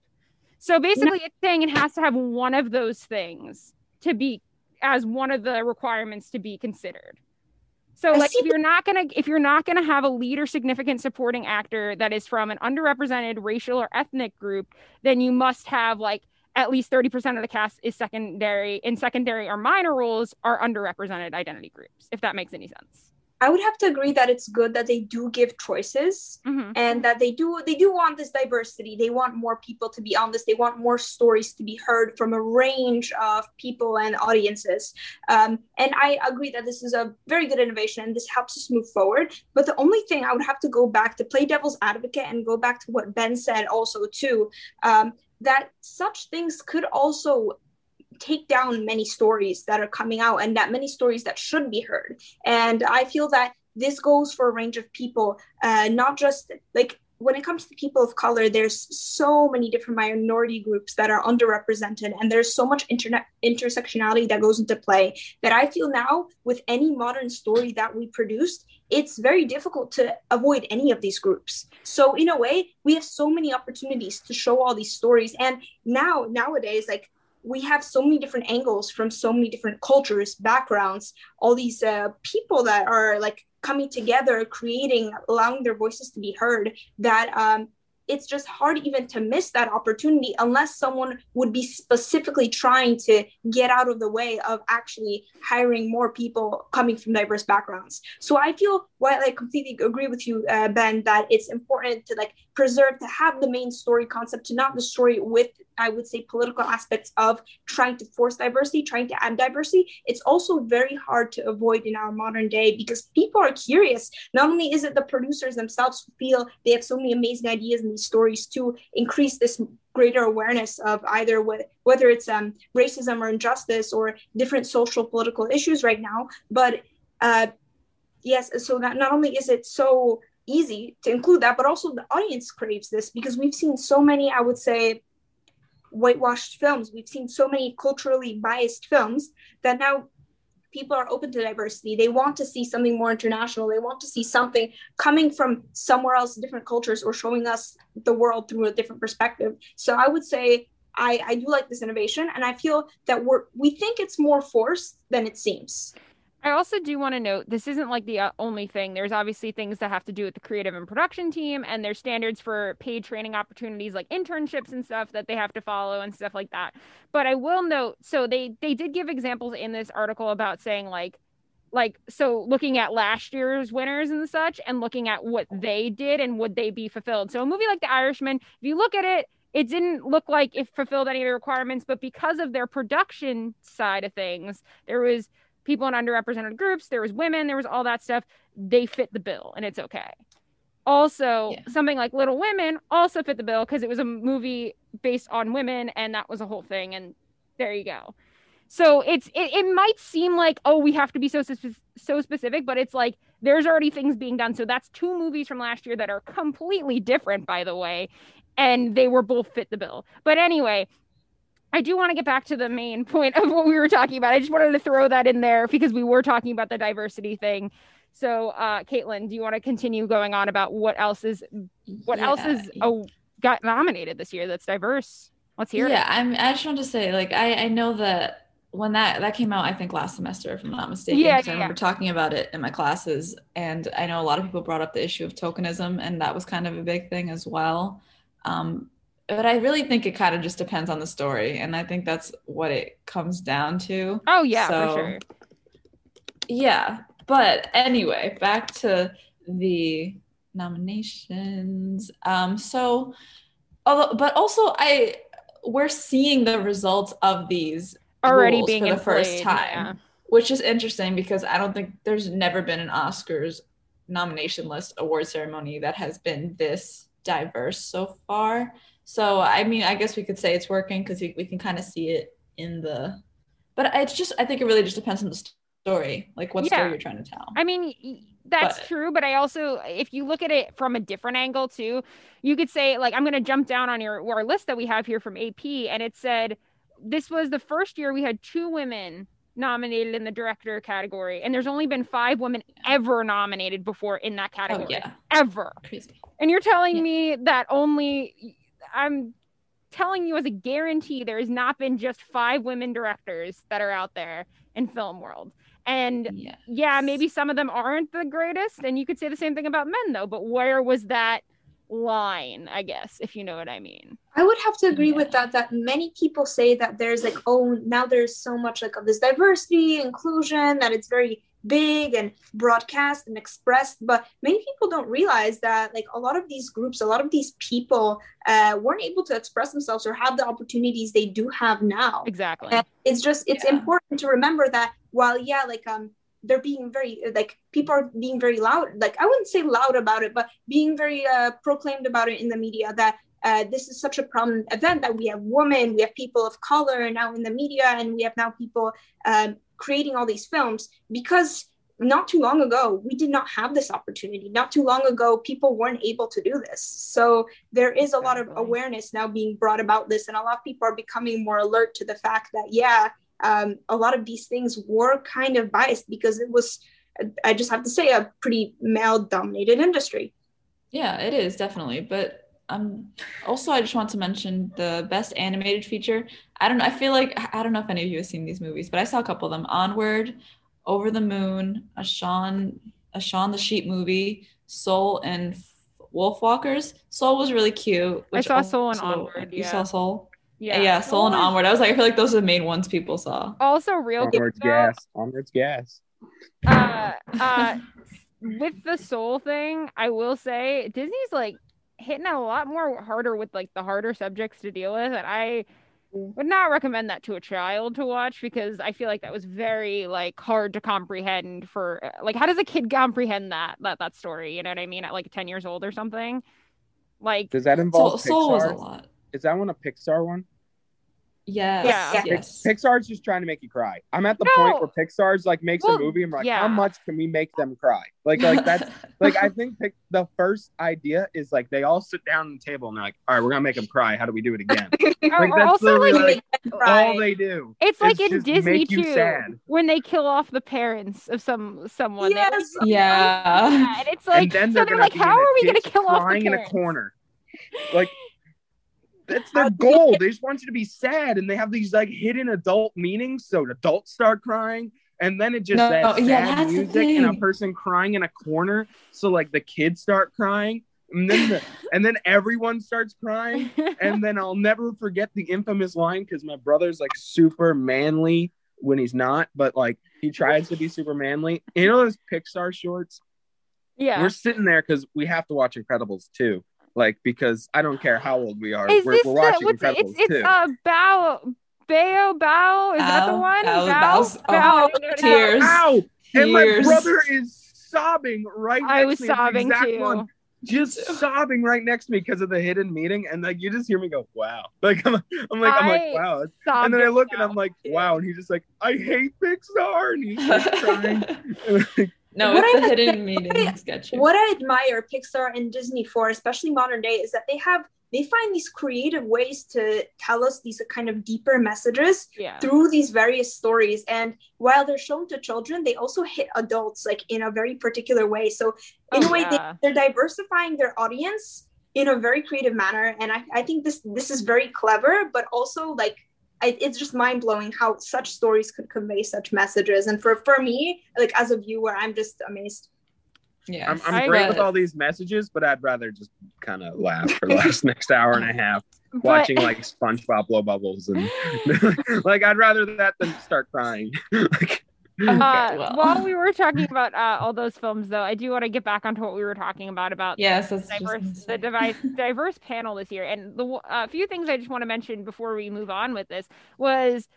So basically, it's saying it has to have one of those things to be as one of the requirements to be considered. So like if you're not gonna if you're not gonna have a lead or significant supporting actor that is from an underrepresented racial or ethnic group, then you must have like at least 30% of the cast is secondary in secondary or minor roles are underrepresented identity groups, if that makes any sense. I would have to agree that it's good that they do give choices Mhm. and that they do they do want this diversity. They want more people to be on this. They want more stories to be heard from a range of people and audiences. Um, and I agree that this is a very good innovation and this helps us move forward. But the only thing I would have to go back to play devil's advocate and go back to what Ben said also too, um, that such things could also take down many stories that are coming out and that many stories that should be heard. And i feel that this goes for a range of people uh, not just like when it comes to people of color there's so many different minority groups that are underrepresented and there's so much internet intersectionality that goes into play that i feel now with any modern story that we produced it's very difficult to avoid any of these groups. So in a way we have so many opportunities to show all these stories. And now nowadays like we have so many different angles from so many different cultures backgrounds all these uh, people that are like coming together creating allowing their voices to be heard that um, it's just hard even to miss that opportunity unless someone would be specifically trying to get out of the way of actually hiring more people coming from diverse backgrounds. So i feel while i completely agree with you uh, ben that it's important to like preserve to have the main story concept to not destroy it with i would say political aspects of trying to force diversity trying to add diversity it's also very hard to avoid in our modern day because people are curious. Not only is it the producers themselves who feel they have so many amazing ideas in these stories to increase this greater awareness of either wh- whether it's um, racism or injustice or different social political issues right now. But uh, yes so that not only is it so easy to include that but also the audience craves this because we've seen so many i would say whitewashed films. We've seen so many culturally biased films that now people are open to diversity. They want to see something more international. They want to see something coming from somewhere else different cultures or showing us the world through a different perspective. So i would say i i do like this innovation and i feel that we're we think it's more forced than it seems I also do want to note this isn't like the uh, only thing. There's obviously things that have to do with the creative and production team, and there's standards for paid training opportunities like internships and stuff that they have to follow and stuff like that. But I will note, so they they did give examples in this article about saying like like so looking at last year's winners and such and looking at what they did and would they be fulfilled so a movie like the irishman if you look at it it didn't look like it fulfilled any of the requirements but because of their production side of things there was people in underrepresented groups there was women there was all that stuff they fit the bill and it's okay. Also Yeah. something like little women also fit the bill because it was a movie based on women and that was a whole thing and there you go. So it's it, it might seem like oh we have to be so so specific but it's like there's already things being done. So that's two movies from last year that are completely different by the way and they were both fit the bill. But anyway I do want to get back to the main point of what we were talking about. I just wanted to throw that in there because we were talking about the diversity thing. So, uh, Caitlin, do you want to continue going on about what else is what else Yeah. is oh, got nominated this year that's diverse? Let's hear yeah, it. I'm, I just want to say, like, I, I know that when that that came out, I think last semester, if I'm not mistaken, yeah, yeah I yeah, remember talking about it in my classes, and I know a lot of people brought up the issue of tokenism, and that was kind of a big thing as well. Um, but I really think it kind of just depends on the story, and I think that's what it comes down to. Oh yeah, So- for sure. Yeah, but anyway, back to the nominations. Um, so, although, but also, I we're seeing the results of these Already being for the first time, yeah. which is interesting because I don't think there's never been an Oscars nomination list award ceremony that has been this diverse so far. So, I mean, I guess we could say it's working because we, we can kind of see it in the. But it's just, I think it really just depends on the story, like what Yeah. story you're trying to tell. I mean, y- that's But- true, but I also, if you look at it from a different angle too, you could say, like, I'm going to jump down on your our list that we have here from AP, and it said, this was the first year we had two women nominated in the director category, and there's only been five women ever nominated before in that Oh category. yeah, Ever. crazy. And you're telling Yeah. me that only I'm telling you as a guarantee there has not been just five women directors that are out there in film world. And Yeah. yeah, maybe some of them aren't the greatest, and you could say the same thing about men though, but where was that line, I guess, if you know what I mean. I would have to agree with that. That many people say that there's like, oh, now there's so much like of this diversity, inclusion, that it's very big and broadcast and expressed. But many people don't realize that like a lot of these groups, a lot of these people uh, weren't able to express themselves or have the opportunities they do have now. Exactly. And it's just it's Yeah. important to remember that while yeah, like um they're being very like people are being very loud like i wouldn't say loud about it but being very uh, proclaimed about it in the media that uh, this is such a prominent event that we have women we have people of color now in the media and we have now people um, creating all these films because not too long ago we did not have this opportunity. Not too long ago people weren't able to do this. So there is a lot of awareness now being brought about this and a lot of people are becoming more alert to the fact that yeah um, a lot of these things were kind of biased because it was i just have to say a pretty male dominated industry. Yeah, it is definitely. But um, also I just want to mention the best animated feature. I don't know. I feel like I don't know if any of you have seen these movies, but I saw a couple of them. Onward, Over the Moon, a Shaun, a Shaun the Sheep movie, Soul, and Wolfwalkers. Soul was really cute. I which saw Soul and also- Onward, You yeah. saw Soul? Yeah. Yeah, Soul and Onward. I was like, I feel like those are the main ones people saw. Also, real Onwards though, gas. Onwards gas. uh, uh, with the soul thing, I will say Disney's like hitting a lot more harder with like the harder subjects to deal with, and I mm. would not recommend that to a child to watch because I feel like that was very like hard to comprehend for uh, like how does a kid comprehend that that that story? You know what I mean? At like ten years old or something. Like Does that Soul, involve Soul was a Pixar? lot. Is that one a Pixar one? Yes. Yeah. Yes. Pixar's just trying to make you cry. I'm at the No. point where Pixar's like makes Well, a movie. I'm like, yeah. how much can we make them cry? Like, like that's like I think pic- the first idea is like they all sit down at the table and they're like, all right, we're gonna make them cry. How do we do it again? Like, that's also literally, like like, Make them cry. all they do. it's like in Disney too sad. when they kill off the parents of some someone. They- yes Yeah. Yeah, and it's like and then so they're, they're like, how are we gonna kill off the crying in a corner? Like that's their goal. They just want you to be sad, and they have these like hidden adult meanings. So adults start crying, and then it just No, that sad yeah, that's music and a person crying in a corner. So like the kids start crying, and then the, and then everyone starts crying, and then I'll never forget the infamous line because my brother's like super manly when he's not, but like he tries to be super manly. You know those Pixar shorts? yeah. We're sitting there because we have to watch Incredibles too. Like because I don't care how old we are, Is we're, this we're watching what's Incredibles it? It's too. it's uh Bao Bao Bao is that the Bao, one? Bao, Bao Bao. oh, I don't know how to- tears. Ow! And my brother is sobbing right. I next was me. Sobbing exact too. one. just sobbing right next to me because of the hidden meeting, and like you just hear me go, "Wow!" Like I'm, I'm like, I'm like, "Wow!" And then I look and. I'm like, "Wow!" And he's just like, "I hate Pixar," and he's like crying. Like, no, What it's I the hidden meaning sketch. what I admire Pixar and Disney for, especially modern day, is that they have they find these creative ways to tell us these kind of deeper messages yeah. through these various stories. And while they're shown to children, they also hit adults like in a very particular way. So in Oh, a way, yeah. they, they're diversifying their audience in a very creative manner. And I, I think this this is very clever, but also like I, it's just mind blowing how such stories could convey such messages. And for for me, like as a viewer, I'm just amazed. yeah, I'm, I'm great bet. with all these messages, but I'd rather just kind of laugh for the last next hour and a half But- watching like SpongeBob blow bubbles and like I'd rather that than start crying. like, Uh, well. while we were talking about uh, all those films, though, I do want to get back onto what we were talking about about yes, just diverse, the device, diverse panel this year. And the a uh, few things I just want to mention before we move on with this was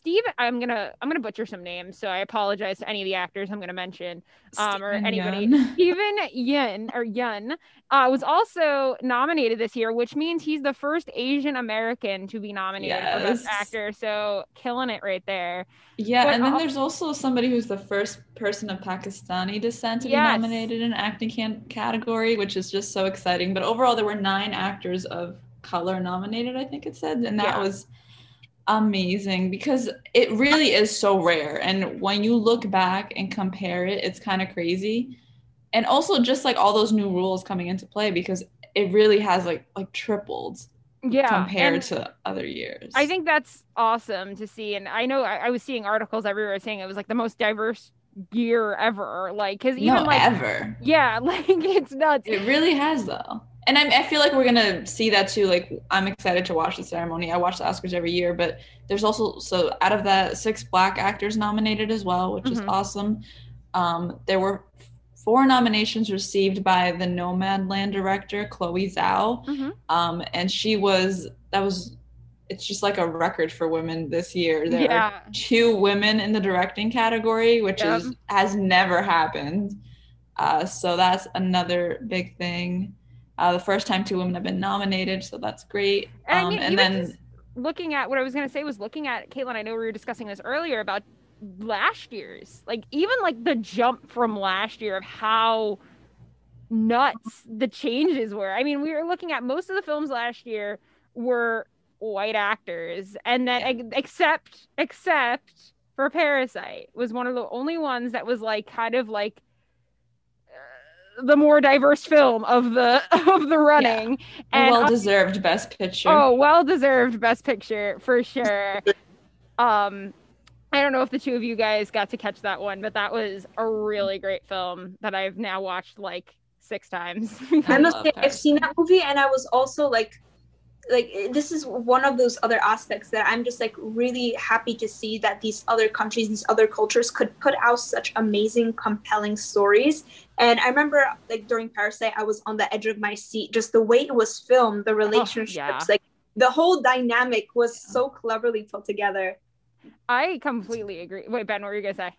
Steve. I'm gonna I'm gonna butcher some names, so I apologize to any of the actors I'm gonna mention. um, or Steven anybody. Yeun. Steven Yun or Yun uh, was also nominated this year, which means he's the first Asian American to be nominated for Best Actor. So killing it right there. Yeah, But and then al- there's also somebody who's the first person of Pakistani descent to be nominated in acting can- category, which is just so exciting. But overall, there were nine actors of color nominated. I think it said, and that Yeah. was. Amazing because it really is so rare. And when you look back and compare it, it's kind of crazy. And also just like all those new rules coming into play because it really has like like tripled yeah compared to other years. i think that's awesome to see and i know I, I was seeing articles everywhere saying it was like the most diverse year ever like because even no, like ever. yeah like it's nuts It really has though. And I, I feel like we're gonna see that too. Like I'm excited to watch the ceremony. I watch the Oscars every year, but there's also so out of that six black actors nominated as well, which is Mhm. awesome. Um, there were four nominations received by the Nomadland director Chloe Zhao, Mhm. um, and she was that was it's just like a record for women this year. There Yeah. are two women in the directing category, which Yep. is has never happened. Uh, so that's another big thing. Uh, the first time two women have been nominated, so that's great. And I Um, mean, and then looking at what I was gonna say was looking at Caitlin. I know we were discussing this earlier about last year's, like even like the jump from last year of how nuts the changes were. I mean, we were looking at most of the films last year were white actors, and then ex- except except for Parasite was one of the only ones that was like kind of like the more diverse film of the of the running a uh, well deserved Best Picture. Oh, well deserved best picture for sure. um I don't know if the two of you guys got to catch that one, but that was a really great film that I've now watched like six times. I must say I've seen that movie and I was also like like this is one of those other aspects that I'm just like really happy to see that these other countries, these other cultures could put out such amazing, compelling stories. And I remember like during Parasite, I was on the edge of my seat, just the way it was filmed, the relationships, yeah. like the whole dynamic was so cleverly put together. I completely agree. Wait, Ben, what were you gonna say?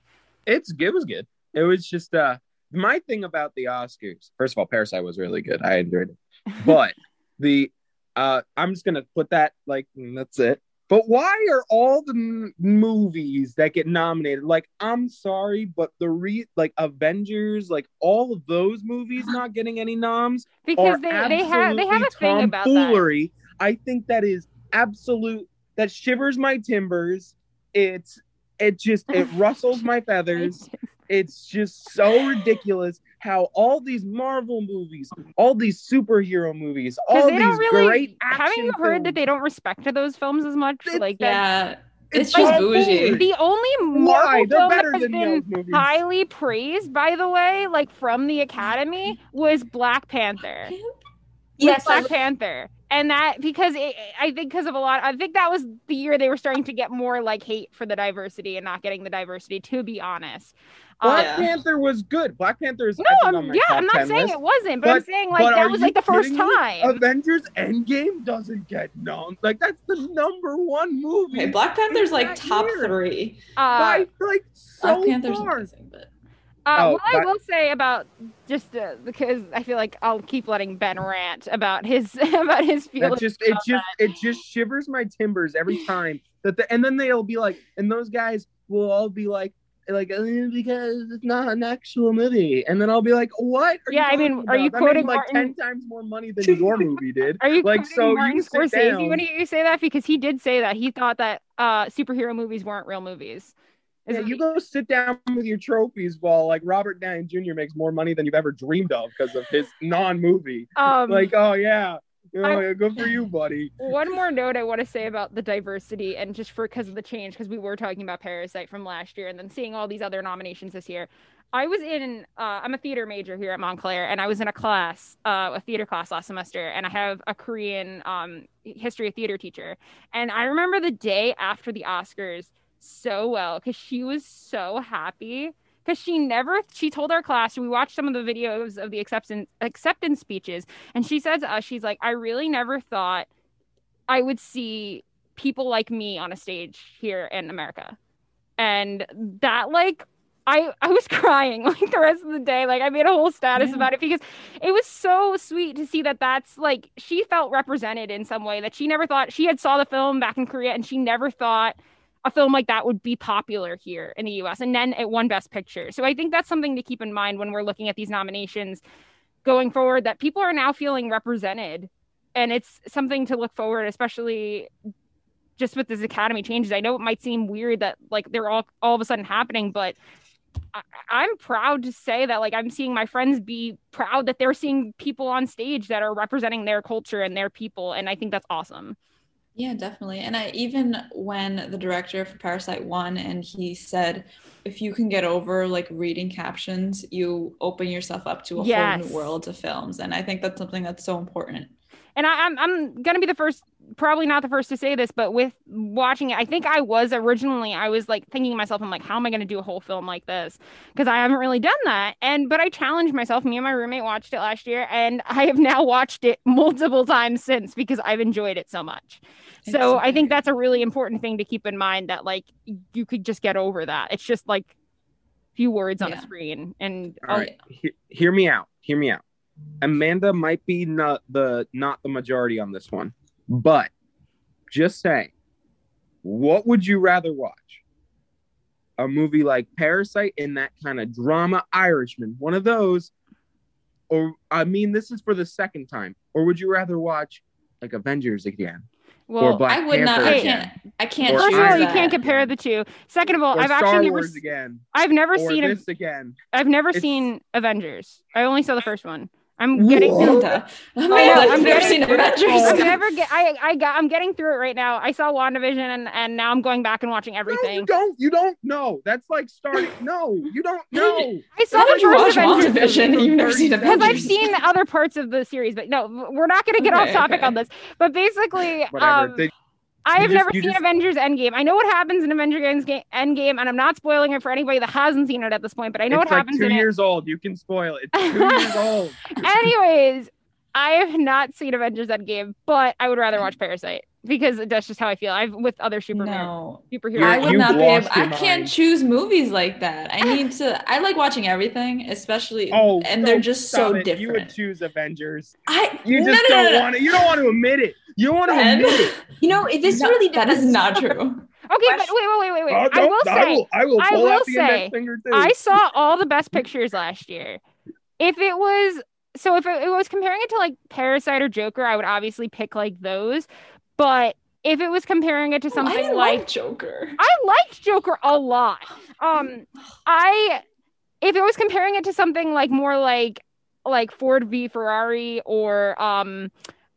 It's good it was good. It was just uh my thing about the Oscars. First of all, Parasite was really good. I enjoyed it. But the uh I'm just gonna put that like mm, that's it. But why are all the m- movies that get nominated like I'm sorry, but the re like Avengers, like all of those movies not getting any noms Because they they have they have a thing about that. I think that is absolute. That shivers my timbers. It's it just it rustles my feathers. It's just so ridiculous how all these Marvel movies, all these superhero movies, Because all they these don't really great haven't action you heard that they don't respect those films as much? like that yeah, it's, It's just bougie. the only Marvel film that has been highly praised, by the way, like from the Academy, was Black Panther. Yes, Black I- Panther, and that because it, I think because of a lot, I think that was the year they were starting to get more like hate for the diversity and not getting the diversity. To be honest, Black Yeah. Panther was good. Black Panther is no, I think, I'm, on my yeah, top I'm not saying list. it wasn't, but, I'm saying like that was like the first kidding me? time. Avengers Endgame doesn't get known. Like that's the number one movie. Okay, Black Panther's like top year. three. Uh, By like so Black Panther's far. amazing, but Uh, Oh, what I will say about just uh, because I feel like I'll keep letting Ben rant about his about his That feelings. just it about just it just shivers my timbers every time that the and then they'll be like and those guys will all be like like "Uh, because it's not an actual movie and then I'll be like what are Yeah, I mean, are you about? Quoting like Martin- 10 times more money than your movie did Are you like so Martin you Scorsese down when you say that? Because he did say that he thought that uh, superhero movies weren't real movies. Is yeah, you go sit down with your trophies while like Robert Downey Jr. makes more money than you've ever dreamed of because of his non-movie. um, like, oh yeah, you know, I- yeah, good for you, buddy. one more note I want to say about the diversity and just for because of the change because we were talking about Parasite from last year and then seeing all these other nominations this year. I was in uh, I'm a theater major here at Montclair and I was in a class uh, a theater class last semester and I have a Korean um, history of theater teacher and I remember the day after the Oscars so well because she was so happy because she never she told our class we watched some of the videos of the acceptance acceptance speeches and she said to us she's like i really never thought i would see people like me on a stage here in america and that like I, I was crying like the rest of the day. Like I made a whole status Yeah. about it because it was so sweet to see that that's like she felt represented in some way that she never thought she had saw the film back in Korea and she never thought a film like that would be popular here in the US and then it won best picture. So I think that's something to keep in mind when we're looking at these nominations going forward that people are now feeling represented and it's something to look forward especially just with this academy changes. I know it might seem weird that like they're all all of a sudden happening, but I, I'm proud to say that like I'm seeing my friends be proud that they're seeing people on stage that are representing their culture and their people, and I think that's awesome. Yeah, definitely. And I even when the director for Parasite won and he said if you can get over like reading captions, you open yourself up to a whole new world of films. And I think that's something that's so important. and I, I'm I'm gonna be the first, probably not the first to say this, but with watching it, I think I was originally I was like thinking to myself, I'm like, how am I gonna do a whole film like this? Because I haven't really done that. And but I challenged myself. Me and my roommate watched it last year, and I have now watched it multiple times since because I've enjoyed it so much. It's So I think that's a really important thing to keep in mind that like you could just get over that. It's just like a few words on Yeah. a screen, and All right, he- hear me out. Hear me out. Amanda might be not the not the majority on this one, but just saying, what would you rather watch? A movie like Parasite in that kind of drama Irishman, one of those, or I mean, this is for the second time, or would you rather watch like Avengers again? well, Black I would not Panther I again. can't I can't Or first of all, you can't compare the two. Second of all, Or I've Star actually never Wars s- again, I've never or seen a, again. I've never It's- seen Avengers. I only saw the first one. I'm getting through. Amanda. I know, Amanda, I'm you've never seen through- Avengers. I'm never get. I I got. I'm getting through it right now. I saw WandaVision and and now I'm going back and watching No, you everything. don't. You don't know. That's like starting. No, you don't know. I saw How the did watch first Avengers WandaVision and you've never seen Avengers because I've seen the other parts of the series, but no, we're not going to get off topic okay. on this. But basically, Whatever. um, They- I have just- never seen just- Avengers Endgame. I know what happens in Avengers Endgame, and I'm not spoiling it for anybody that hasn't seen it at this point. But I know it's what like happens two in it. years old. You can spoil it. It's two years old. Anyways, I have not seen Avengers Endgame, but I would rather watch Parasite because that's just how I feel. I've with other super No. superheroes. I would not be able I can't mind. choose movies like that. I need to I like watching everything, especially Oh, and they're just so it. You would choose Avengers. I You just no, no, don't no. want to. You don't want to admit it. You don't want to Ben, admit it. You know, it- this no, really that depends. not true. Okay, but wait, wait, wait, wait, wait. Oh, I don't- will I say, will, I will I pull will say, out the index finger too. I saw all the best pictures last year. If it was so, if it, was comparing it to like Parasite or Joker, I would obviously pick like those. But if it was comparing it to Oh, something didn't like like Joker. I liked Joker a lot. Um, I if it was comparing it to something like more like like Ford v Ferrari or um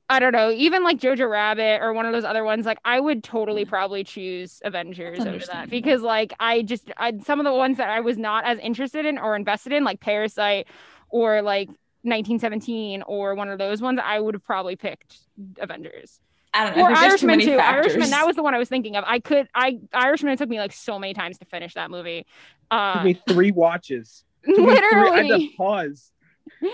I don't know, even like Jojo Rabbit or one of those other ones, like I would totally probably choose Avengers over that because like I just I, some of the ones that I was not as interested in or invested in, like Parasite or like 1917 or one of those ones, I would have probably picked Avengers I don't know. or I too Irishman too. factors. Irishman, that was the one I was thinking of. I could, I Irishman it took me like so many times to finish that movie. Uh, Took me three watches. Took me three- I had to literally. pause.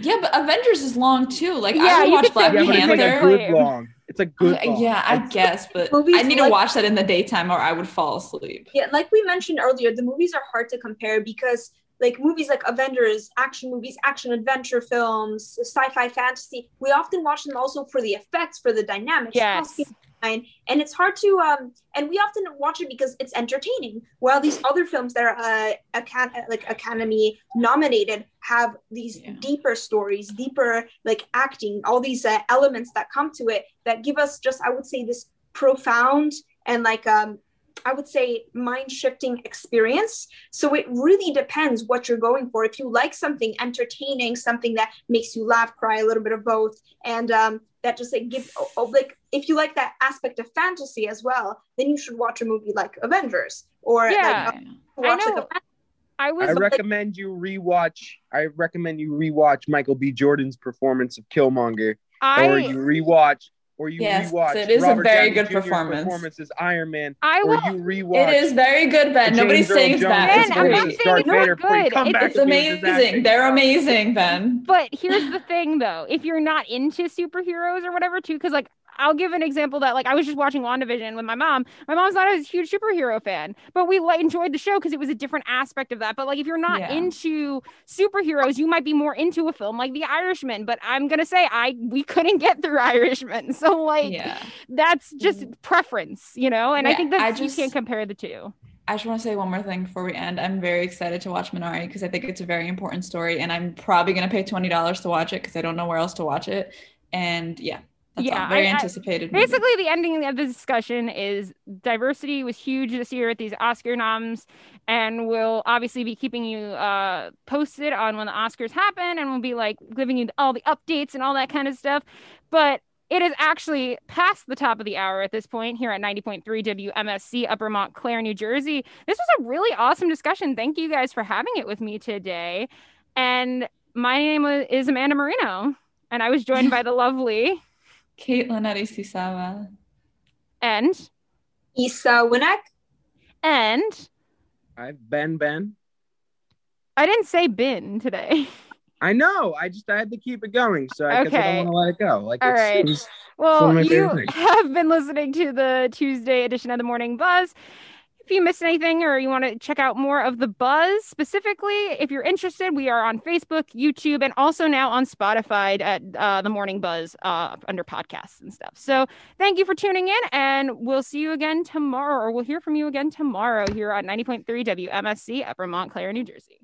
Yeah, but Avengers is long too. Like Yeah, I would watch Black Yeah, but it's like a Panther. good long. It's a good Yeah, long. yeah, I It's- guess, but I need to watch that in the daytime or I would fall asleep. Yeah, like we mentioned earlier, the movies are hard to compare because like movies like Avengers, action movies, action adventure films, sci-fi fantasy, we often watch them also for the effects, for the dynamics, Yes. and it's hard to um and we often watch it because it's entertaining. While these other films that are uh, aca- like Academy nominated have these Yeah. deeper stories, deeper like acting, all these uh, elements that come to it that give us just I would say this profound and like um I would say mind shifting experience. So it really depends what you're going for. If you like something entertaining, something that makes you laugh, cry, a little bit of both, and um, that just like give oh, oh, like if you like that aspect of fantasy as well, then you should watch a movie like Avengers or Yeah. like, uh, I know. like a I was I recommend you rewatch. I recommend you rewatch Michael B. Jordan's performance of Killmonger, I or you rewatch, or you Yes, rewatch. it is a very Downey good Jr. performance. Performance as Iron Man, I or will. you rewatch. It is very good, Ben. James Nobody's saying Jones that. Ben, It's I'm not great. saying Darth it's not Vader before good. come It- It's to me as his amazing. They're amazing, Ben. But here's the thing, though. If you're not into superheroes or whatever, too, because like I'll give an example that like I was just watching WandaVision with my mom. My mom's not a huge superhero fan, but we like enjoyed the show because it was a different aspect of that. But like if you're not Yeah. into superheroes, you might be more into a film like The Irishman. But I'm gonna say I we couldn't get through Irishman, so like Yeah. that's just mm. preference, you know. And I think that I you just- can't compare the two. I just want to say one more thing before we end. I'm very excited to watch Minari because I think it's a very important story, and I'm probably gonna pay twenty dollars to watch it because I don't know where else to watch it. And yeah, That's Yeah, all. very I- I- anticipated. movie. Basically, the ending of the discussion is diversity was huge this year at these Oscar noms, and we'll obviously be keeping you uh, posted on when the Oscars happen, and we'll be like giving you all the updates and all that kind of stuff. But it is actually past the top of the hour at this point here at 90.3 WMSC Upper Montclair, New Jersey. This was a really awesome discussion. Thank you guys for having it with me today. And my name is Amanda Marino, and I was joined by the lovely Caitlin Aristizabal. and Isa Winek. and I've been Ben. I didn't say bin today. I know. I just I had to keep it going, so I guess I Okay. don't want to let it go. Like All it's, right. it was- Well, one of my you favorite things. have been listening to the Tuesday edition of the Morning Buzz. If you missed anything or you want to check out more of the Buzz specifically, if you're interested, we are on Facebook, YouTube, and also now on Spotify at uh, the Morning Buzz uh, under podcasts and stuff. So thank you for tuning in, and we'll see you again tomorrow, or we'll hear from you again tomorrow here on 90.3 WMSC, Upper Montclair, New Jersey.